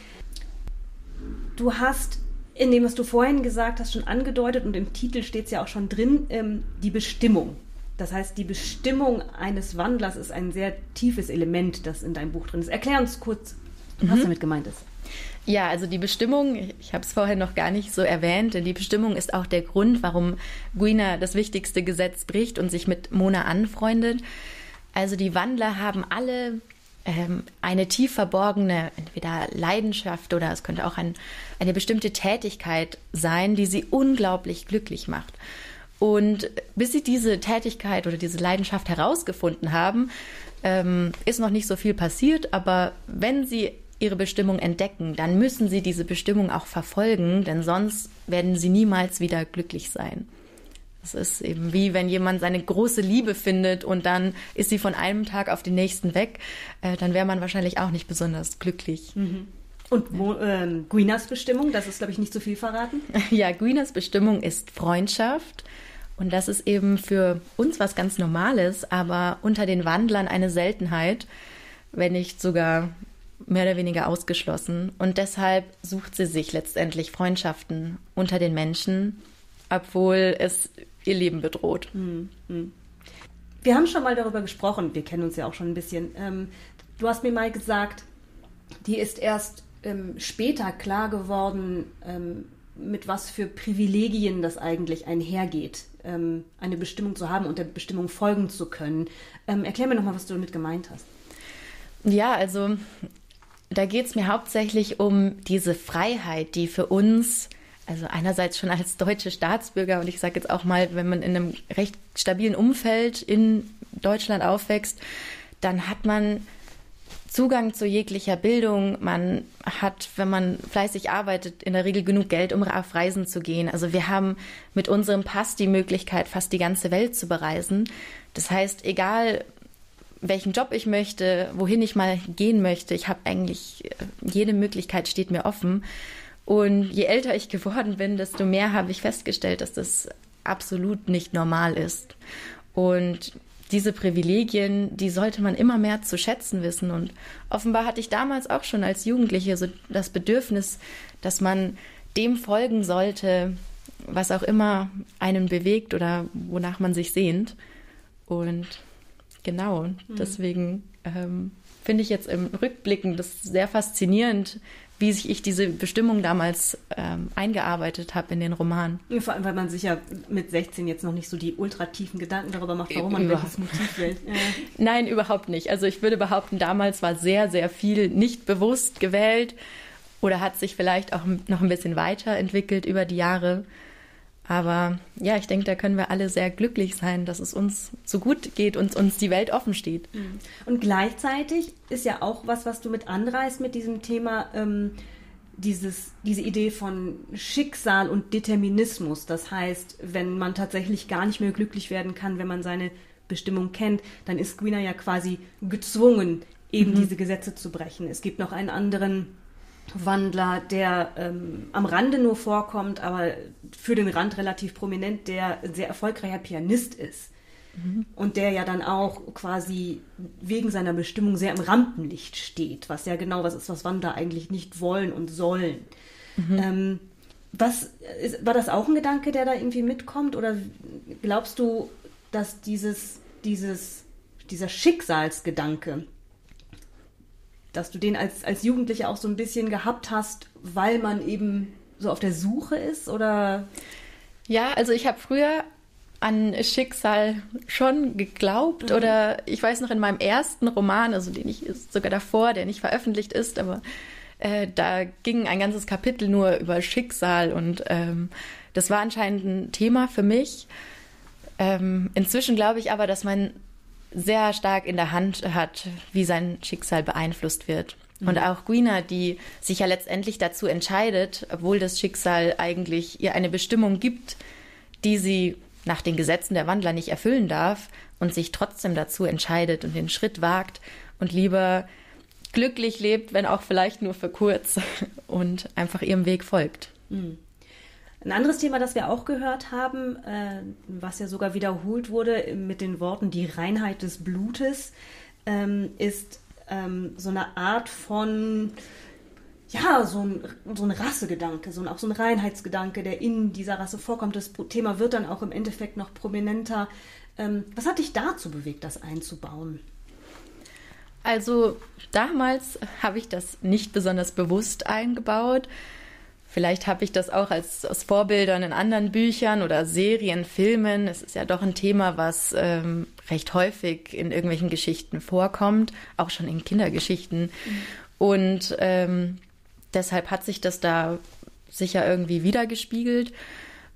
Du hast in dem, was du vorhin gesagt hast, schon angedeutet und im Titel steht es ja auch schon drin, ähm, die Bestimmung. Das heißt, die Bestimmung eines Wandlers ist ein sehr tiefes Element, das in deinem Buch drin ist. Erklär uns kurz, was mhm. damit gemeint ist. Ja, also die Bestimmung, ich habe es vorher noch gar nicht so erwähnt, denn die Bestimmung ist auch der Grund, warum Guina das wichtigste Gesetz bricht und sich mit Mona anfreundet. Also die Wandler haben alle ähm, eine tief verborgene, entweder Leidenschaft oder es könnte auch ein, eine bestimmte Tätigkeit sein, die sie unglaublich glücklich macht. Und bis sie diese Tätigkeit oder diese Leidenschaft herausgefunden haben, ähm, ist noch nicht so viel passiert. Aber wenn sie ihre Bestimmung entdecken, dann müssen sie diese Bestimmung auch verfolgen, denn sonst werden sie niemals wieder glücklich sein. Es ist eben wie wenn jemand seine große Liebe findet und dann ist sie von einem Tag auf den nächsten weg, äh, dann wäre man wahrscheinlich auch nicht besonders glücklich. Mhm. Und wo, ähm, Guinas Bestimmung, das ist, glaube ich, nicht so viel verraten. Ja, Guinas Bestimmung ist Freundschaft. Und das ist eben für uns was ganz Normales, aber unter den Wandlern eine Seltenheit, wenn nicht sogar mehr oder weniger ausgeschlossen. Und deshalb sucht sie sich letztendlich Freundschaften unter den Menschen, obwohl es ihr Leben bedroht. Hm, hm. Wir haben schon mal darüber gesprochen, wir kennen uns ja auch schon ein bisschen. Ähm, du hast mir mal gesagt, die ist erst ähm, später klar geworden, ähm, mit was für Privilegien das eigentlich einhergeht, eine Bestimmung zu haben und der Bestimmung folgen zu können. Erklär mir nochmal, was du damit gemeint hast. Ja, also da geht es mir hauptsächlich um diese Freiheit, die für uns, also einerseits schon als deutsche Staatsbürger und ich sage jetzt auch mal, wenn man in einem recht stabilen Umfeld in Deutschland aufwächst, dann hat man Zugang zu jeglicher Bildung. Man hat, wenn man fleißig arbeitet, in der Regel genug Geld, um auf Reisen zu gehen. Also wir haben mit unserem Pass die Möglichkeit, fast die ganze Welt zu bereisen. Das heißt, egal welchen Job ich möchte, wohin ich mal gehen möchte. Ich habe eigentlich äh, jede Möglichkeit steht mir offen. Und je älter ich geworden bin, desto mehr habe ich festgestellt, dass das absolut nicht normal ist. Und diese Privilegien, die sollte man immer mehr zu schätzen wissen. Und offenbar hatte ich damals auch schon als Jugendliche so das Bedürfnis, dass man dem folgen sollte, was auch immer einen bewegt oder wonach man sich sehnt. Und Genau, mhm. deswegen ähm, finde ich jetzt im Rückblicken das sehr faszinierend, wie sich ich diese Bestimmung damals ähm, eingearbeitet habe in den Roman. Vor allem, weil man sich ja mit 16 jetzt noch nicht so die ultratiefen Gedanken darüber macht, warum man Über welches Motiv wählt. Ja. Nein, überhaupt nicht. Also ich würde behaupten, damals war sehr, sehr viel nicht bewusst gewählt oder hat sich vielleicht auch noch ein bisschen weiterentwickelt über die Jahre. Aber ja, ich denke, da können wir alle sehr glücklich sein, dass es uns so gut geht und uns die Welt offen steht. Mhm. Und gleichzeitig ist ja auch was, was du mit anreißt mit diesem Thema, ähm, dieses, diese Idee von Schicksal und Determinismus. Das heißt, wenn man tatsächlich gar nicht mehr glücklich werden kann, wenn man seine Bestimmung kennt, dann ist Gwina ja quasi gezwungen, eben mhm. diese Gesetze zu brechen. Es gibt noch einen anderen Wandler, der ähm, am Rande nur vorkommt, aber für den Rand relativ prominent, der ein sehr erfolgreicher Pianist ist. Mhm. Und der ja dann auch quasi wegen seiner Bestimmung sehr im Rampenlicht steht, was ja genau was ist, was Wandler eigentlich nicht wollen und sollen. Mhm. Ähm, was ist, war das auch ein Gedanke, der da irgendwie mitkommt? Oder glaubst du, dass dieses, dieses, dieser Schicksalsgedanke, dass du den als, als Jugendlicher auch so ein bisschen gehabt hast, weil man eben so auf der Suche ist oder? Ja, also ich habe früher an Schicksal schon geglaubt mhm. oder ich weiß noch in meinem ersten Roman, also den ich sogar davor, der nicht veröffentlicht ist, aber äh, da ging ein ganzes Kapitel nur über Schicksal und ähm, das war anscheinend ein Thema für mich. Ähm, inzwischen glaube ich aber, dass man sehr stark in der Hand hat, wie sein Schicksal beeinflusst wird. Mhm. Und auch Guina, die sich ja letztendlich dazu entscheidet, obwohl das Schicksal eigentlich ihr eine Bestimmung gibt, die sie nach den Gesetzen der Wandler nicht erfüllen darf und sich trotzdem dazu entscheidet und den Schritt wagt und lieber glücklich lebt, wenn auch vielleicht nur für kurz und einfach ihrem Weg folgt. Mhm. Ein anderes Thema, das wir auch gehört haben, äh, was ja sogar wiederholt wurde mit den Worten die Reinheit des Blutes, ähm, ist ähm, so eine Art von, ja, so ein, so ein Rassegedanke, so ein, auch so ein Reinheitsgedanke, der in dieser Rasse vorkommt. Das Thema wird dann auch im Endeffekt noch prominenter. Ähm, was hat dich dazu bewegt, das einzubauen? Also damals habe ich das nicht besonders bewusst eingebaut. Vielleicht habe ich das auch als aus Vorbildern in anderen Büchern oder Serien, Filmen. Es ist ja doch ein Thema, was ähm, recht häufig in irgendwelchen Geschichten vorkommt, auch schon in Kindergeschichten. Mhm. Und ähm, deshalb hat sich das da sicher irgendwie wiedergespiegelt.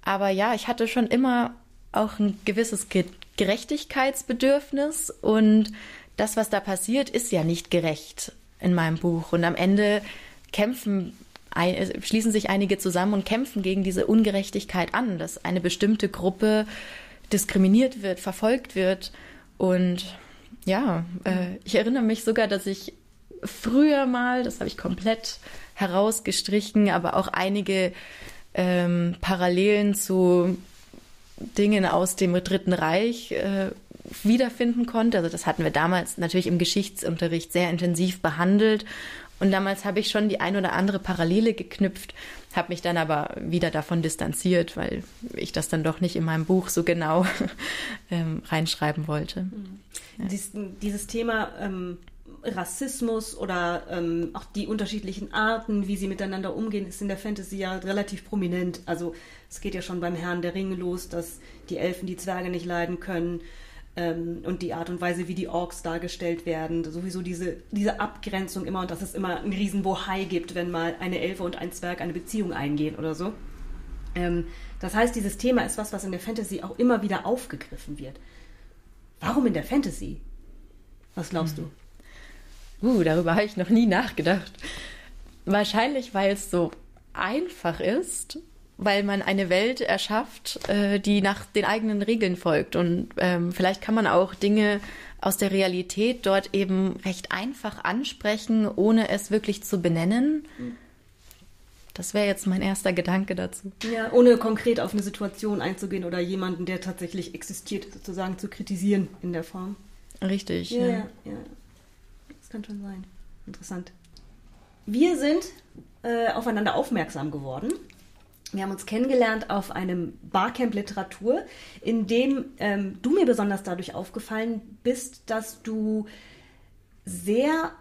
Aber ja, ich hatte schon immer auch ein gewisses Gerechtigkeitsbedürfnis und das, was da passiert, ist ja nicht gerecht in meinem Buch. Und am Ende kämpfen ein, schließen sich einige zusammen und kämpfen gegen diese Ungerechtigkeit an, dass eine bestimmte Gruppe diskriminiert wird, verfolgt wird. Und ja, äh, ich erinnere mich sogar, dass ich früher mal, das habe ich komplett herausgestrichen, aber auch einige ähm, Parallelen zu Dingen aus dem Dritten Reich äh, wiederfinden konnte. Also das hatten wir damals natürlich im Geschichtsunterricht sehr intensiv behandelt und damals habe ich schon die ein oder andere Parallele geknüpft, habe mich dann aber wieder davon distanziert, weil ich das dann doch nicht in meinem Buch so genau ähm, reinschreiben wollte. Mhm. Ja. Dies, dieses Thema ähm, Rassismus oder ähm, auch die unterschiedlichen Arten, wie sie miteinander umgehen, ist in der Fantasy ja relativ prominent. Also es geht ja schon beim Herrn der Ringe los, dass die Elfen die Zwerge nicht leiden können ähm, und die Art und Weise, wie die Orks dargestellt werden, sowieso diese, diese Abgrenzung immer und dass es immer einen riesen Bohai gibt, wenn mal eine Elfe und ein Zwerg eine Beziehung eingehen oder so. Ähm, das heißt, dieses Thema ist was, was in der Fantasy auch immer wieder aufgegriffen wird. Warum in der Fantasy? Was glaubst du? Uh, darüber habe ich noch nie nachgedacht. Wahrscheinlich, weil es so einfach ist weil man eine Welt erschafft, äh, die nach den eigenen Regeln folgt. Und ähm, vielleicht kann man auch Dinge aus der Realität dort eben recht einfach ansprechen, ohne es wirklich zu benennen. Das wäre jetzt mein erster Gedanke dazu. Ja, ohne konkret auf eine Situation einzugehen oder jemanden, der tatsächlich existiert, sozusagen zu kritisieren in der Form. Richtig. Ja, ja, ja. Das kann schon sein. Interessant. Wir sind äh, aufeinander aufmerksam geworden wir haben uns kennengelernt auf einem Barcamp Literatur, in dem ähm, du mir besonders dadurch aufgefallen bist, dass du sehr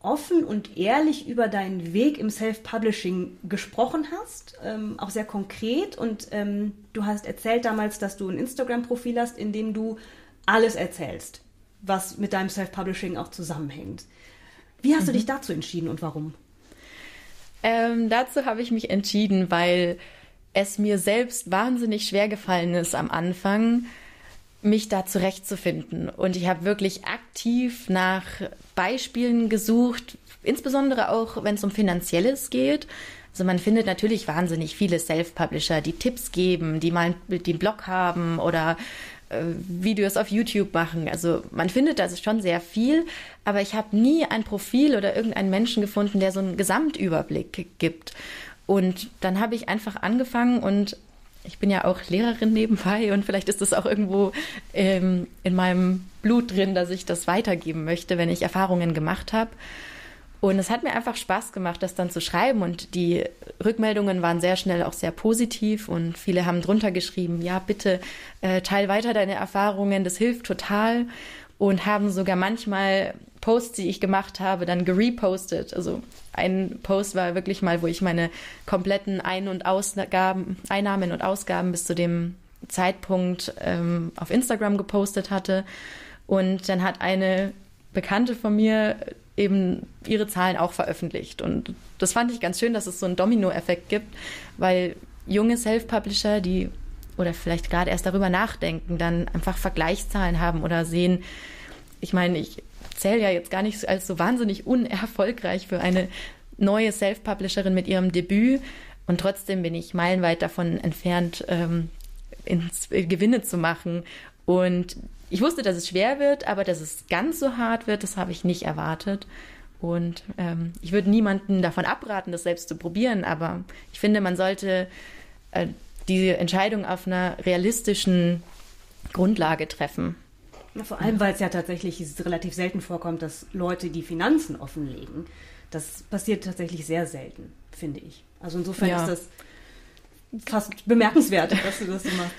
offen und ehrlich über deinen Weg im Self-Publishing gesprochen hast, ähm, auch sehr konkret. Und ähm, du hast erzählt damals, dass du ein Instagram-Profil hast, in dem du alles erzählst, was mit deinem Self-Publishing auch zusammenhängt. Wie hast mhm. du dich dazu entschieden und warum? Ähm, dazu habe ich mich entschieden, weil es mir selbst wahnsinnig schwer gefallen ist am Anfang, mich da zurechtzufinden. Und ich habe wirklich aktiv nach Beispielen gesucht, insbesondere auch, wenn es um Finanzielles geht. Also man findet natürlich wahnsinnig viele Self-Publisher, die Tipps geben, die mal den Blog haben oder Videos auf YouTube machen. Also man findet das schon sehr viel, aber ich habe nie ein Profil oder irgendeinen Menschen gefunden, der so einen Gesamtüberblick gibt. Und dann habe ich einfach angefangen und ich bin ja auch Lehrerin nebenbei und vielleicht ist das auch irgendwo ähm, in meinem Blut drin, dass ich das weitergeben möchte, wenn ich Erfahrungen gemacht habe. Und es hat mir einfach Spaß gemacht, das dann zu schreiben. Und die Rückmeldungen waren sehr schnell auch sehr positiv. Und viele haben drunter geschrieben, ja, bitte äh, teil weiter deine Erfahrungen, das hilft total. Und haben sogar manchmal Posts, die ich gemacht habe, dann gerepostet. Also ein Post war wirklich mal, wo ich meine kompletten Ein- und Ausgaben, Einnahmen und Ausgaben bis zu dem Zeitpunkt ähm, auf Instagram gepostet hatte. Und dann hat eine Bekannte von mir eben ihre Zahlen auch veröffentlicht. Und das fand ich ganz schön, dass es so einen Domino-Effekt gibt, weil junge Self-Publisher, die oder vielleicht gerade erst darüber nachdenken, dann einfach Vergleichszahlen haben oder sehen, ich meine, ich zähle ja jetzt gar nicht als so wahnsinnig unerfolgreich für eine neue Self-Publisherin mit ihrem Debüt und trotzdem bin ich meilenweit davon entfernt, ähm, ins, äh, Gewinne zu machen. Und ich wusste, dass es schwer wird, aber dass es ganz so hart wird, das habe ich nicht erwartet. Und ähm, ich würde niemanden davon abraten, das selbst zu probieren, aber ich finde, man sollte äh, die Entscheidung auf einer realistischen Grundlage treffen. Ja, vor allem, weil es ja tatsächlich relativ selten vorkommt, dass Leute die Finanzen offenlegen. Das passiert tatsächlich sehr selten, finde ich. Also insofern Ja. ist das fast bemerkenswert, dass du das so machst.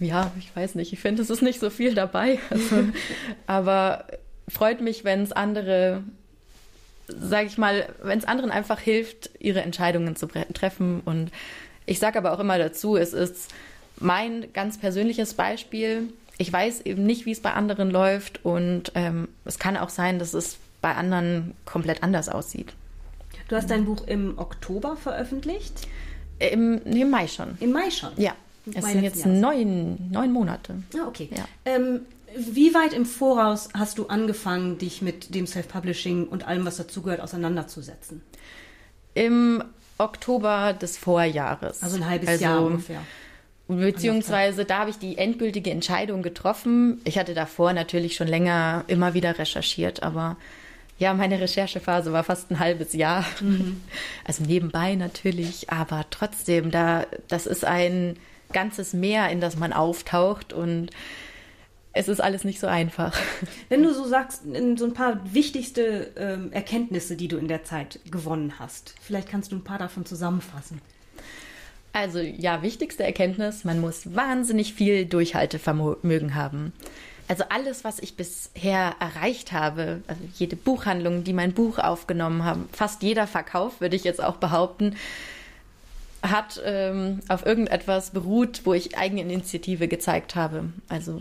Ja, ich weiß nicht. Ich finde, es ist nicht so viel dabei. Also, aber freut mich, wenn es andere, sage ich mal, wenn es anderen einfach hilft, ihre Entscheidungen zu treffen. Und ich sage aber auch immer dazu, es ist mein ganz persönliches Beispiel. Ich weiß eben nicht, wie es bei anderen läuft. Und ähm, es kann auch sein, dass es bei anderen komplett anders aussieht. Du hast dein Buch im Oktober veröffentlicht, Im, nee, Mai schon. im Mai schon. Ja, Mai es sind letzten jetzt Jahres. neun, neun Monate. Ah, okay. Ja. Ähm, wie weit im Voraus hast du angefangen, dich mit dem Self-Publishing und allem, was dazugehört, auseinanderzusetzen? Im Oktober des Vorjahres. Also ein halbes Also, Jahr ungefähr. Beziehungsweise da habe ich die endgültige Entscheidung getroffen. Ich hatte davor natürlich schon länger immer wieder recherchiert, aber ja, meine Recherchephase war fast ein halbes Jahr. Also nebenbei natürlich, aber trotzdem, da, das ist ein ganzes Meer, in das man auftaucht und es ist alles nicht so einfach. Wenn du so sagst, in so ein paar wichtigste ähm, Erkenntnisse, die du in der Zeit gewonnen hast, vielleicht kannst du ein paar davon zusammenfassen. Also ja, wichtigste Erkenntnis, man muss wahnsinnig viel Durchhaltevermögen haben. Also alles, was ich bisher erreicht habe, also jede Buchhandlung, die mein Buch aufgenommen haben, fast jeder Verkauf, würde ich jetzt auch behaupten, hat ähm, auf irgendetwas beruht, wo ich eigene Initiative gezeigt habe. Also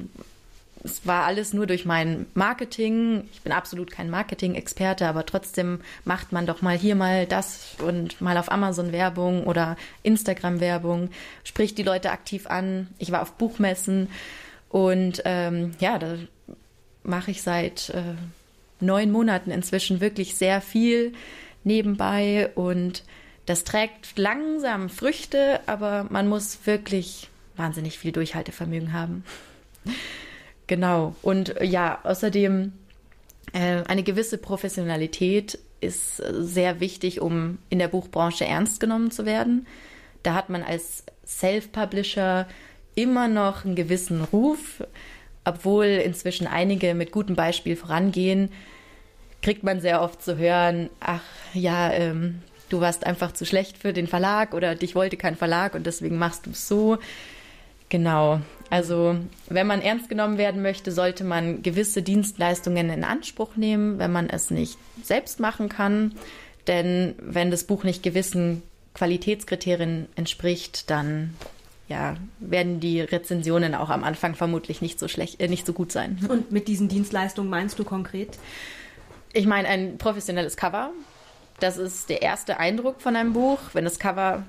es war alles nur durch mein Marketing. Ich bin absolut kein Marketing-Experte, aber trotzdem macht man doch mal hier mal das und mal auf Amazon Werbung oder Instagram Werbung, spricht die Leute aktiv an. Ich war auf Buchmessen und ähm, ja, da mache ich seit äh, neun Monaten inzwischen wirklich sehr viel nebenbei und das trägt langsam Früchte, aber man muss wirklich wahnsinnig viel Durchhaltevermögen haben. Genau. Und äh, ja, außerdem äh, eine gewisse Professionalität ist äh, sehr wichtig, um in der Buchbranche ernst genommen zu werden. Da hat man als Self-Publisher immer noch einen gewissen Ruf, obwohl inzwischen einige mit gutem Beispiel vorangehen, kriegt man sehr oft zu hören, ach ja, ähm, du warst einfach zu schlecht für den Verlag oder dich wollte kein Verlag und deswegen machst du es so. Genau. Also, wenn man ernst genommen werden möchte, sollte man gewisse Dienstleistungen in Anspruch nehmen, wenn man es nicht selbst machen kann. Denn wenn das Buch nicht gewissen Qualitätskriterien entspricht, dann ja, werden die Rezensionen auch am Anfang vermutlich nicht so schlecht, äh, nicht so gut sein. Und mit diesen Dienstleistungen meinst du konkret? Ich meine, ein professionelles Cover. Das ist der erste Eindruck von einem Buch. Wenn das Cover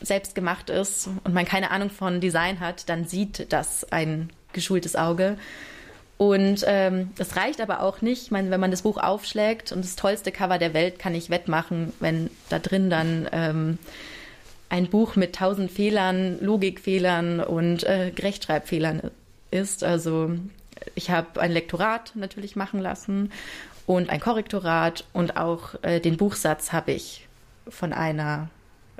selbst gemacht ist und man keine Ahnung von Design hat, dann sieht das ein geschultes Auge. Und ähm, das reicht aber auch nicht. Ich meine, wenn man das Buch aufschlägt und das tollste Cover der Welt kann ich wettmachen, wenn da drin dann ähm, ein Buch mit tausend Fehlern, Logikfehlern und äh, Rechtschreibfehlern ist. Also ich habe ein Lektorat natürlich machen lassen und ein Korrektorat und auch äh, den Buchsatz habe ich von einer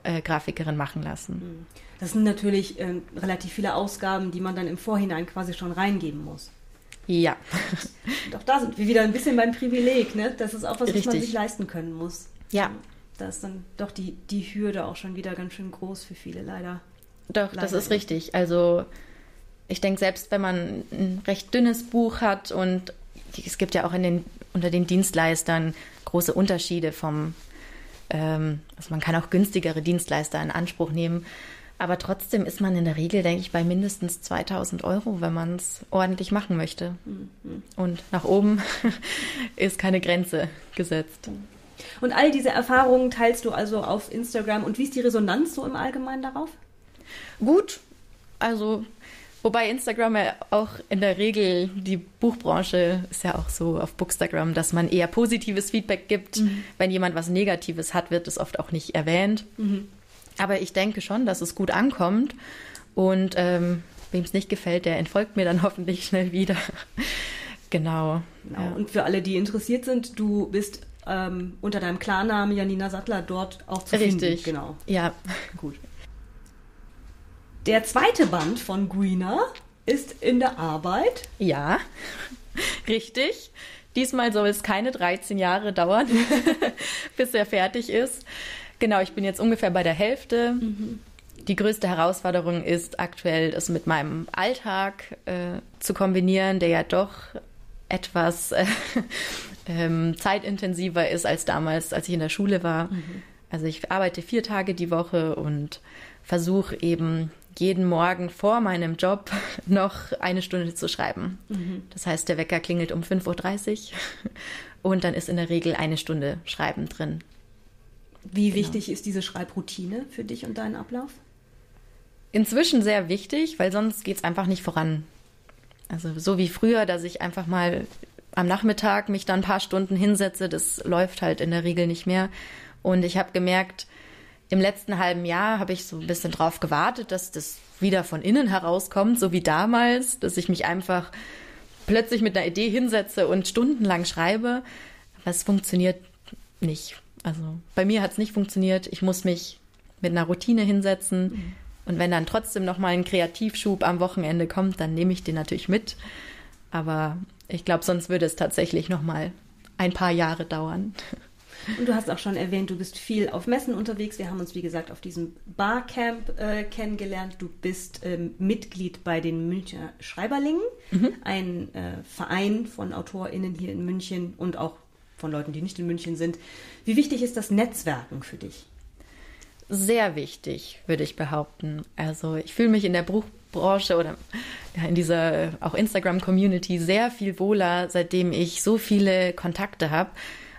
äh, Grafikerin machen lassen. Das sind natürlich ähm, relativ viele Ausgaben, die man dann im Vorhinein quasi schon reingeben muss. Ja, auch da sind wir wieder ein bisschen beim Privileg, ne? Das ist auch was, was man sich leisten können muss. ja, Da ist dann doch die, die Hürde auch schon wieder ganz schön groß für viele, leider. doch, das Leider ist ja. richtig. Also ich denke, selbst wenn man ein recht dünnes Buch hat und es gibt ja auch in den, unter den Dienstleistern große Unterschiede vom, ähm, also man kann auch günstigere Dienstleister in Anspruch nehmen. Aber trotzdem ist man in der Regel, denke ich, bei mindestens 2000 Euro, wenn man es ordentlich machen möchte. Und nach oben ist keine Grenze gesetzt. Und all diese Erfahrungen teilst du also auf Instagram. Und wie ist die Resonanz so im Allgemeinen darauf? Gut, also wobei Instagram ja auch in der Regel die Buchbranche ist ja auch so auf Bookstagram, dass man eher positives Feedback gibt. Wenn jemand was Negatives hat, wird es oft auch nicht erwähnt. Aber ich denke schon, dass es gut ankommt und ähm, wem es nicht gefällt, der entfolgt mir dann hoffentlich schnell wieder. genau. Genau. Ja. Und für alle, die interessiert sind, du bist ähm, unter deinem Klarnamen Janina Sattler dort auch zu finden. Richtig. Genau. Ja. Gut. Der zweite Band von Greener ist in der Arbeit. Ja, richtig. Diesmal soll es keine 13 Jahre dauern, bis er fertig ist. Genau, ich bin jetzt ungefähr bei der Hälfte. Mhm. Die größte Herausforderung ist aktuell, das mit meinem Alltag äh, zu kombinieren, der ja doch etwas äh, ähm, zeitintensiver ist als damals, als ich in der Schule war. Mhm. Also ich arbeite vier Tage die Woche und versuche eben jeden Morgen vor meinem Job noch eine Stunde zu schreiben. Mhm. Das heißt, der Wecker klingelt um 5.30 Uhr und dann ist in der Regel eine Stunde Schreiben drin. Wie genau. wichtig ist diese Schreibroutine für dich und deinen Ablauf? Inzwischen sehr wichtig, weil sonst geht es einfach nicht voran. Also so wie früher, dass ich einfach mal am Nachmittag mich dann ein paar Stunden hinsetze, das läuft halt in der Regel nicht mehr. Und ich habe gemerkt, im letzten halben Jahr habe ich so ein bisschen drauf gewartet, dass das wieder von innen herauskommt, so wie damals, dass ich mich einfach plötzlich mit einer Idee hinsetze und stundenlang schreibe. Aber es funktioniert nicht. Also bei mir hat es nicht funktioniert. Ich muss mich mit einer Routine hinsetzen. Mhm. Und wenn dann trotzdem noch mal ein Kreativschub am Wochenende kommt, dann nehme ich den natürlich mit. Aber ich glaube, sonst würde es tatsächlich noch mal ein paar Jahre dauern. Und du hast auch schon erwähnt, du bist viel auf Messen unterwegs. Wir haben uns, wie gesagt, auf diesem Barcamp äh, kennengelernt. Du bist ähm, Mitglied bei den Münchner Schreiberlingen, mhm. ein äh, Verein von AutorInnen hier in München und auch von Leuten, die nicht in München sind. Wie wichtig ist das Netzwerken für dich? Sehr wichtig, würde ich behaupten. Also ich fühle mich in der Buchbranche oder in dieser auch Instagram-Community sehr viel wohler, seitdem ich so viele Kontakte habe.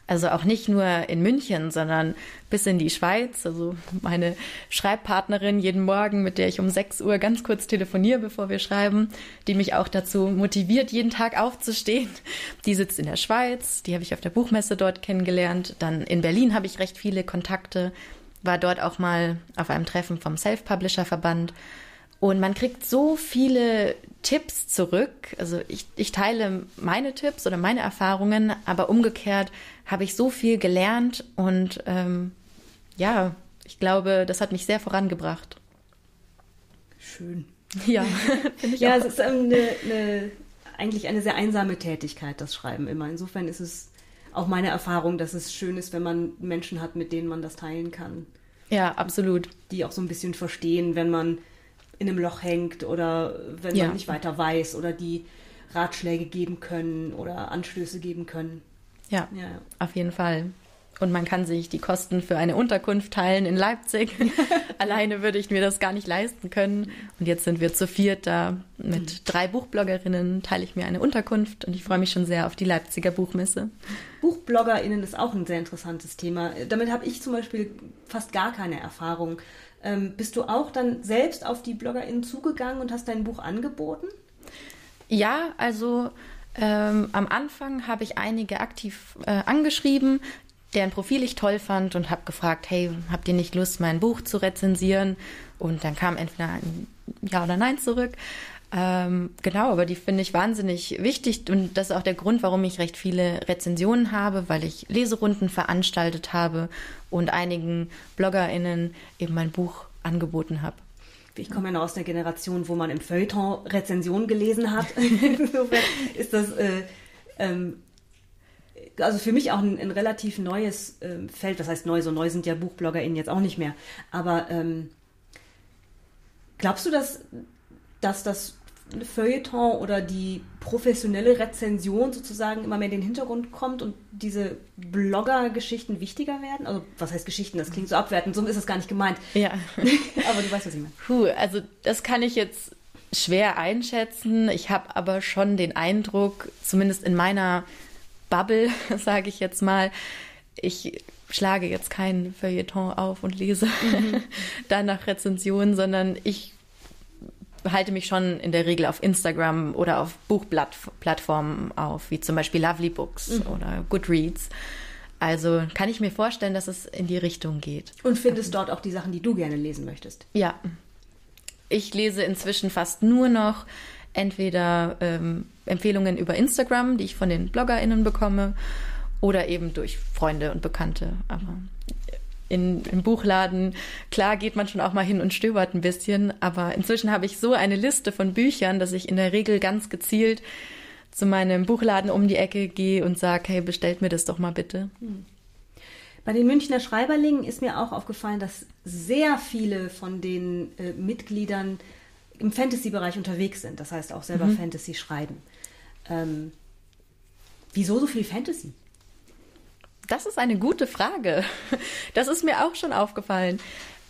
Also auch nicht nur in München, sondern bis in die Schweiz. Also meine Schreibpartnerin jeden Morgen, mit der ich um 6 Uhr ganz kurz telefoniere, bevor wir schreiben, die mich auch dazu motiviert, jeden Tag aufzustehen. Die sitzt in der Schweiz, die habe ich auf der Buchmesse dort kennengelernt. Dann in Berlin habe ich recht viele Kontakte, war dort auch mal auf einem Treffen vom Self-Publisher-Verband und man kriegt so viele Tipps zurück. Also ich, ich teile meine Tipps oder meine Erfahrungen, aber umgekehrt habe ich so viel gelernt und ähm, ja, ich glaube, das hat mich sehr vorangebracht. Schön. Ja, finde ich ja, auch. es ist eine, eine, eigentlich eine sehr einsame Tätigkeit, das Schreiben immer. Insofern ist es auch meine Erfahrung, dass es schön ist, wenn man Menschen hat, mit denen man das teilen kann. Ja, absolut. Die auch so ein bisschen verstehen, wenn man in einem Loch hängt oder wenn ja. man nicht weiter weiß oder die Ratschläge geben können oder Anstöße geben können. Ja, ja, auf jeden Fall. Und man kann sich die Kosten für eine Unterkunft teilen in Leipzig. Alleine würde ich mir das gar nicht leisten können. Und jetzt sind wir zu viert da. Mit mhm. drei Buchbloggerinnen teile ich mir eine Unterkunft und ich freue mich schon sehr auf die Leipziger Buchmesse. BuchbloggerInnen ist auch ein sehr interessantes Thema. Damit habe ich zum Beispiel fast gar keine Erfahrung. Ähm, bist du auch dann selbst auf die BloggerInnen zugegangen und hast dein Buch angeboten? Ja, also ähm, am Anfang habe ich einige aktiv äh, angeschrieben, deren Profil ich toll fand und habe gefragt, hey, habt ihr nicht Lust, mein Buch zu rezensieren? Und dann kam entweder ein Ja oder Nein zurück. Ähm, genau, aber die finde ich wahnsinnig wichtig und das ist auch der Grund, warum ich recht viele Rezensionen habe, weil ich Leserunden veranstaltet habe und einigen BloggerInnen eben mein Buch angeboten habe. Ich komme ja noch aus der Generation, wo man im Feuilleton Rezensionen gelesen hat. Insofern ist das äh, ähm, also für mich auch ein, ein relativ neues ähm, Feld. Was heißt neu? So neu sind ja BuchbloggerInnen jetzt auch nicht mehr. Aber ähm, glaubst du, dass, dass das Feuilleton oder die professionelle Rezension sozusagen immer mehr in den Hintergrund kommt und diese Blogger-Geschichten wichtiger werden? Also, was heißt Geschichten? Das klingt so abwertend, so ist es gar nicht gemeint. Ja. aber du weißt, was ich meine. Puh, also das kann ich jetzt schwer einschätzen. Ich habe aber schon den Eindruck, zumindest in meiner Bubble, sage ich jetzt mal, ich schlage jetzt kein Feuilleton auf und lese mhm. danach Rezensionen, sondern ich halte mich schon in der Regel auf Instagram oder auf Buchplattformen auf, wie zum Beispiel Lovely Books mhm. oder Goodreads. Also kann ich mir vorstellen, dass es in die Richtung geht. Und findest dort auch die Sachen, die du gerne lesen möchtest? Ja. Ich lese inzwischen fast nur noch entweder ähm, Empfehlungen über Instagram, die ich von den BloggerInnen bekomme, oder eben durch Freunde und Bekannte. Aber in, im Buchladen. Klar geht man schon auch mal hin und stöbert ein bisschen, aber inzwischen habe ich so eine Liste von Büchern, dass ich in der Regel ganz gezielt zu meinem Buchladen um die Ecke gehe und sage, hey, bestellt mir das doch mal bitte. Bei den Münchner Schreiberlingen ist mir auch aufgefallen, dass sehr viele von den äh, Mitgliedern im Fantasy-Bereich unterwegs sind. Das heißt auch selber mhm. Fantasy schreiben. Ähm, wieso so viel Fantasy? Das ist eine gute Frage. Das ist mir auch schon aufgefallen.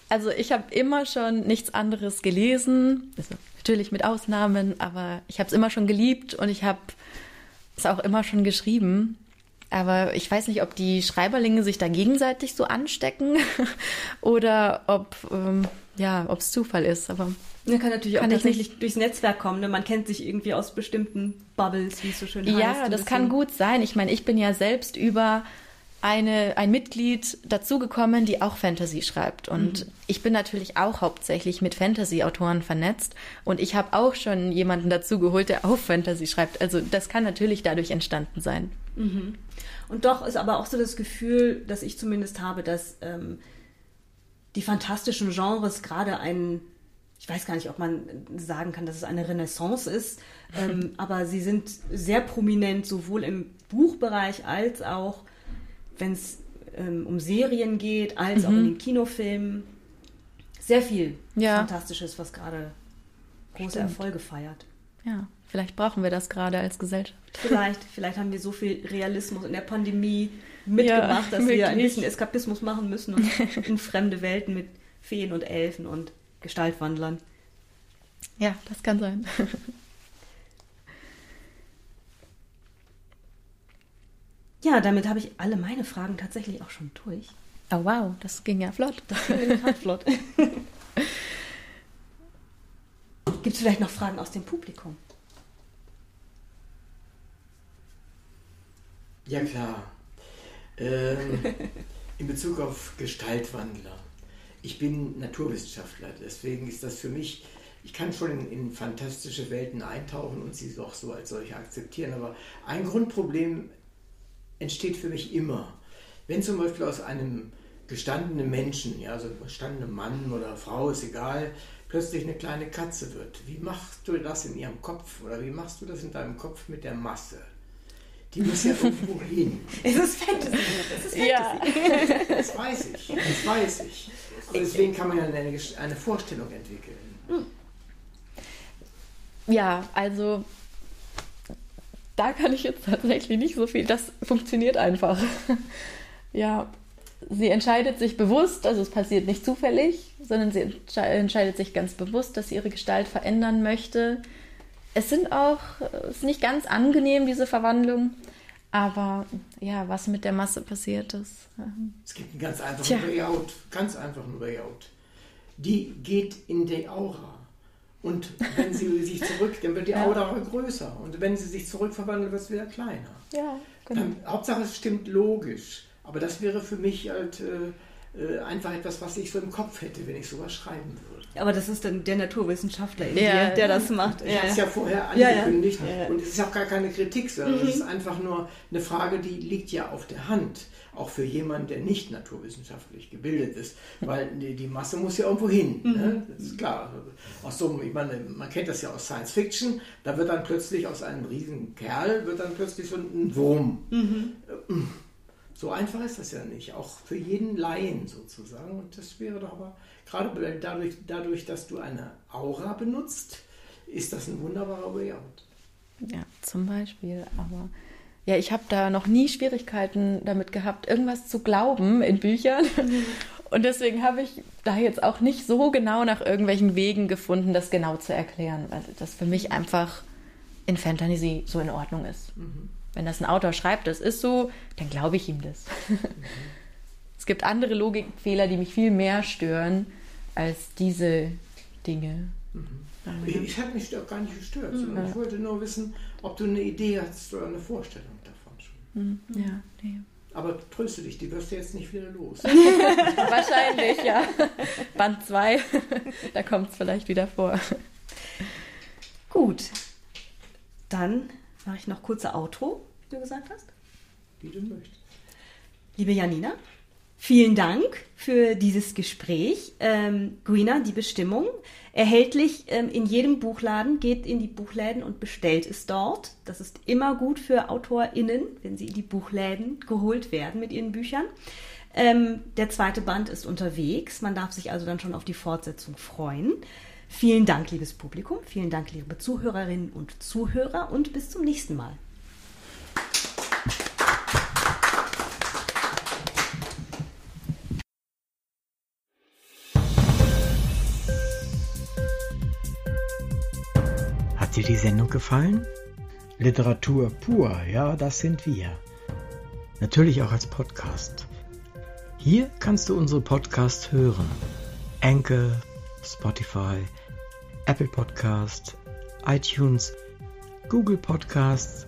Also ich habe immer schon nichts anderes gelesen. Also natürlich mit Ausnahmen, aber ich habe es immer schon geliebt und ich habe es auch immer schon geschrieben. Aber ich weiß nicht, ob die Schreiberlinge sich da gegenseitig so anstecken oder ob ähm, ja, ob es Zufall ist. Aber ja, kann natürlich kann auch tatsächlich nicht. durchs Netzwerk kommen. Ne? Man kennt sich irgendwie aus bestimmten Bubbles, wie es so schön heißt. Ja, das kann gut sein. Ich meine, ich bin ja selbst über eine, ein Mitglied dazugekommen, die auch Fantasy schreibt. Und mhm. ich bin natürlich auch hauptsächlich mit Fantasy-Autoren vernetzt. Und ich habe auch schon jemanden dazugeholt, der auch Fantasy schreibt. Also das kann natürlich dadurch entstanden sein. Mhm. Und doch ist aber auch so das Gefühl, dass ich zumindest habe, dass ähm, die fantastischen Genres gerade ein, ich weiß gar nicht, ob man sagen kann, dass es eine Renaissance ist, ähm, aber sie sind sehr prominent sowohl im Buchbereich als auch wenn es ähm, um Serien geht, als mhm. auch in den Kinofilmen. Sehr viel ja. Fantastisches, was gerade große Stimmt. Erfolge feiert. Ja, vielleicht brauchen wir das gerade als Gesellschaft. Vielleicht, vielleicht haben wir so viel Realismus in der Pandemie mitgemacht, ja, dass wir ein bisschen Eskapismus machen müssen und in fremde Welten mit Feen und Elfen und Gestaltwandlern. Ja, das kann sein. Ja, damit habe ich alle meine Fragen tatsächlich auch schon durch. Oh wow, das ging ja flott. Das ging in flott. Gibt es vielleicht noch Fragen aus dem Publikum? Ja klar. Ähm, in Bezug auf Gestaltwandler. Ich bin Naturwissenschaftler, deswegen ist das für mich, ich kann schon in, in fantastische Welten eintauchen und sie auch so als solche akzeptieren, aber ein Grundproblem entsteht für mich immer. Wenn zum Beispiel aus einem gestandenen Menschen, ja, also gestandenen Mann oder Frau, ist egal, plötzlich eine kleine Katze wird. Wie machst du das in ihrem Kopf oder wie machst du das in deinem Kopf mit der Masse? Die muss ja irgendwo hin. Es ist Fantasy. Es ist Fantasy. Ja. Das weiß ich. Das weiß ich. Und deswegen kann man ja eine, eine Vorstellung entwickeln. Ja, also da kann ich jetzt tatsächlich nicht so viel. Das funktioniert einfach. ja, sie entscheidet sich bewusst, also es passiert nicht zufällig, sondern sie entscheidet sich ganz bewusst, dass sie ihre Gestalt verändern möchte. Es sind auch, es ist nicht ganz angenehm, diese Verwandlung. Aber ja, was mit der Masse passiert ist. Ähm, es gibt einen ganz einfachen Layout, ganz einfachen Layout. Die geht in die Aura. Und wenn sie sich zurück, dann wird die ja. Aura größer. Und wenn sie sich zurückverwandelt, wird es wieder kleiner. Ja, genau. Dann, Hauptsache, es stimmt logisch. Aber das wäre für mich halt äh, äh, einfach etwas, was ich so im Kopf hätte, wenn ich sowas schreiben würde. Aber das ist dann der Naturwissenschaftler in ja, dir, der das macht. Ich ja. habe es ja vorher angekündigt. Und es ist auch gar keine Kritik, sondern mhm. es ist einfach nur eine Frage, die liegt ja auf der Hand auch für jemanden, der nicht naturwissenschaftlich gebildet ist, weil die, die Masse muss ja irgendwo hin. Ne? Mhm. Das ist klar. Aus so, ich meine, man kennt das ja aus Science Fiction, da wird dann plötzlich aus einem riesen Kerl wird dann plötzlich so ein Wurm. Mhm. So einfach ist das ja nicht, auch für jeden Laien sozusagen. Und das wäre doch aber, gerade dadurch, dadurch dass du eine Aura benutzt, ist das ein wunderbarer Layout. Ja, zum Beispiel, aber ja, ich habe da noch nie Schwierigkeiten damit gehabt, irgendwas zu glauben in Büchern. Und deswegen habe ich da jetzt auch nicht so genau nach irgendwelchen Wegen gefunden, das genau zu erklären, weil das für mich einfach in Fantasy so in Ordnung ist. Mhm. Wenn das ein Autor schreibt, das ist so, dann glaube ich ihm das. Mhm. es gibt andere Logikfehler, die mich viel mehr stören als diese Dinge. Mhm. Ich, habe mich gar nicht gestört, sondern ich wollte nur wissen, ob du eine Idee hast oder eine Vorstellung davon schon. Mhm. Ja, nee. Aber tröste dich, die wirst du jetzt nicht wieder los. Wahrscheinlich, ja. Band 2, da kommt es vielleicht wieder vor. Gut, dann mache ich noch kurze Outro, wie du gesagt hast. Wie du möchtest. Liebe Janina, Vielen Dank für dieses Gespräch. Ähm, Greener, die Bestimmung. Erhältlich ähm, in jedem Buchladen, geht in die Buchläden und bestellt es dort. Das ist immer gut für AutorInnen, wenn sie in die Buchläden geholt werden mit ihren Büchern. Ähm, der zweite Band ist unterwegs. Man darf sich also dann schon auf die Fortsetzung freuen. Vielen Dank, liebes Publikum. Vielen Dank, liebe Zuhörerinnen und Zuhörer. Und bis zum nächsten Mal. Die Sendung gefallen? Literatur pur, ja, das sind wir. Natürlich auch als Podcast. Hier kannst du unsere Podcasts hören. Anchor, Spotify, Apple Podcast, iTunes, Google Podcasts,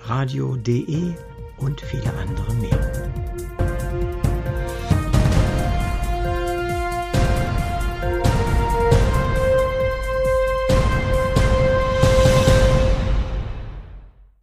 radio.de und viele andere mehr.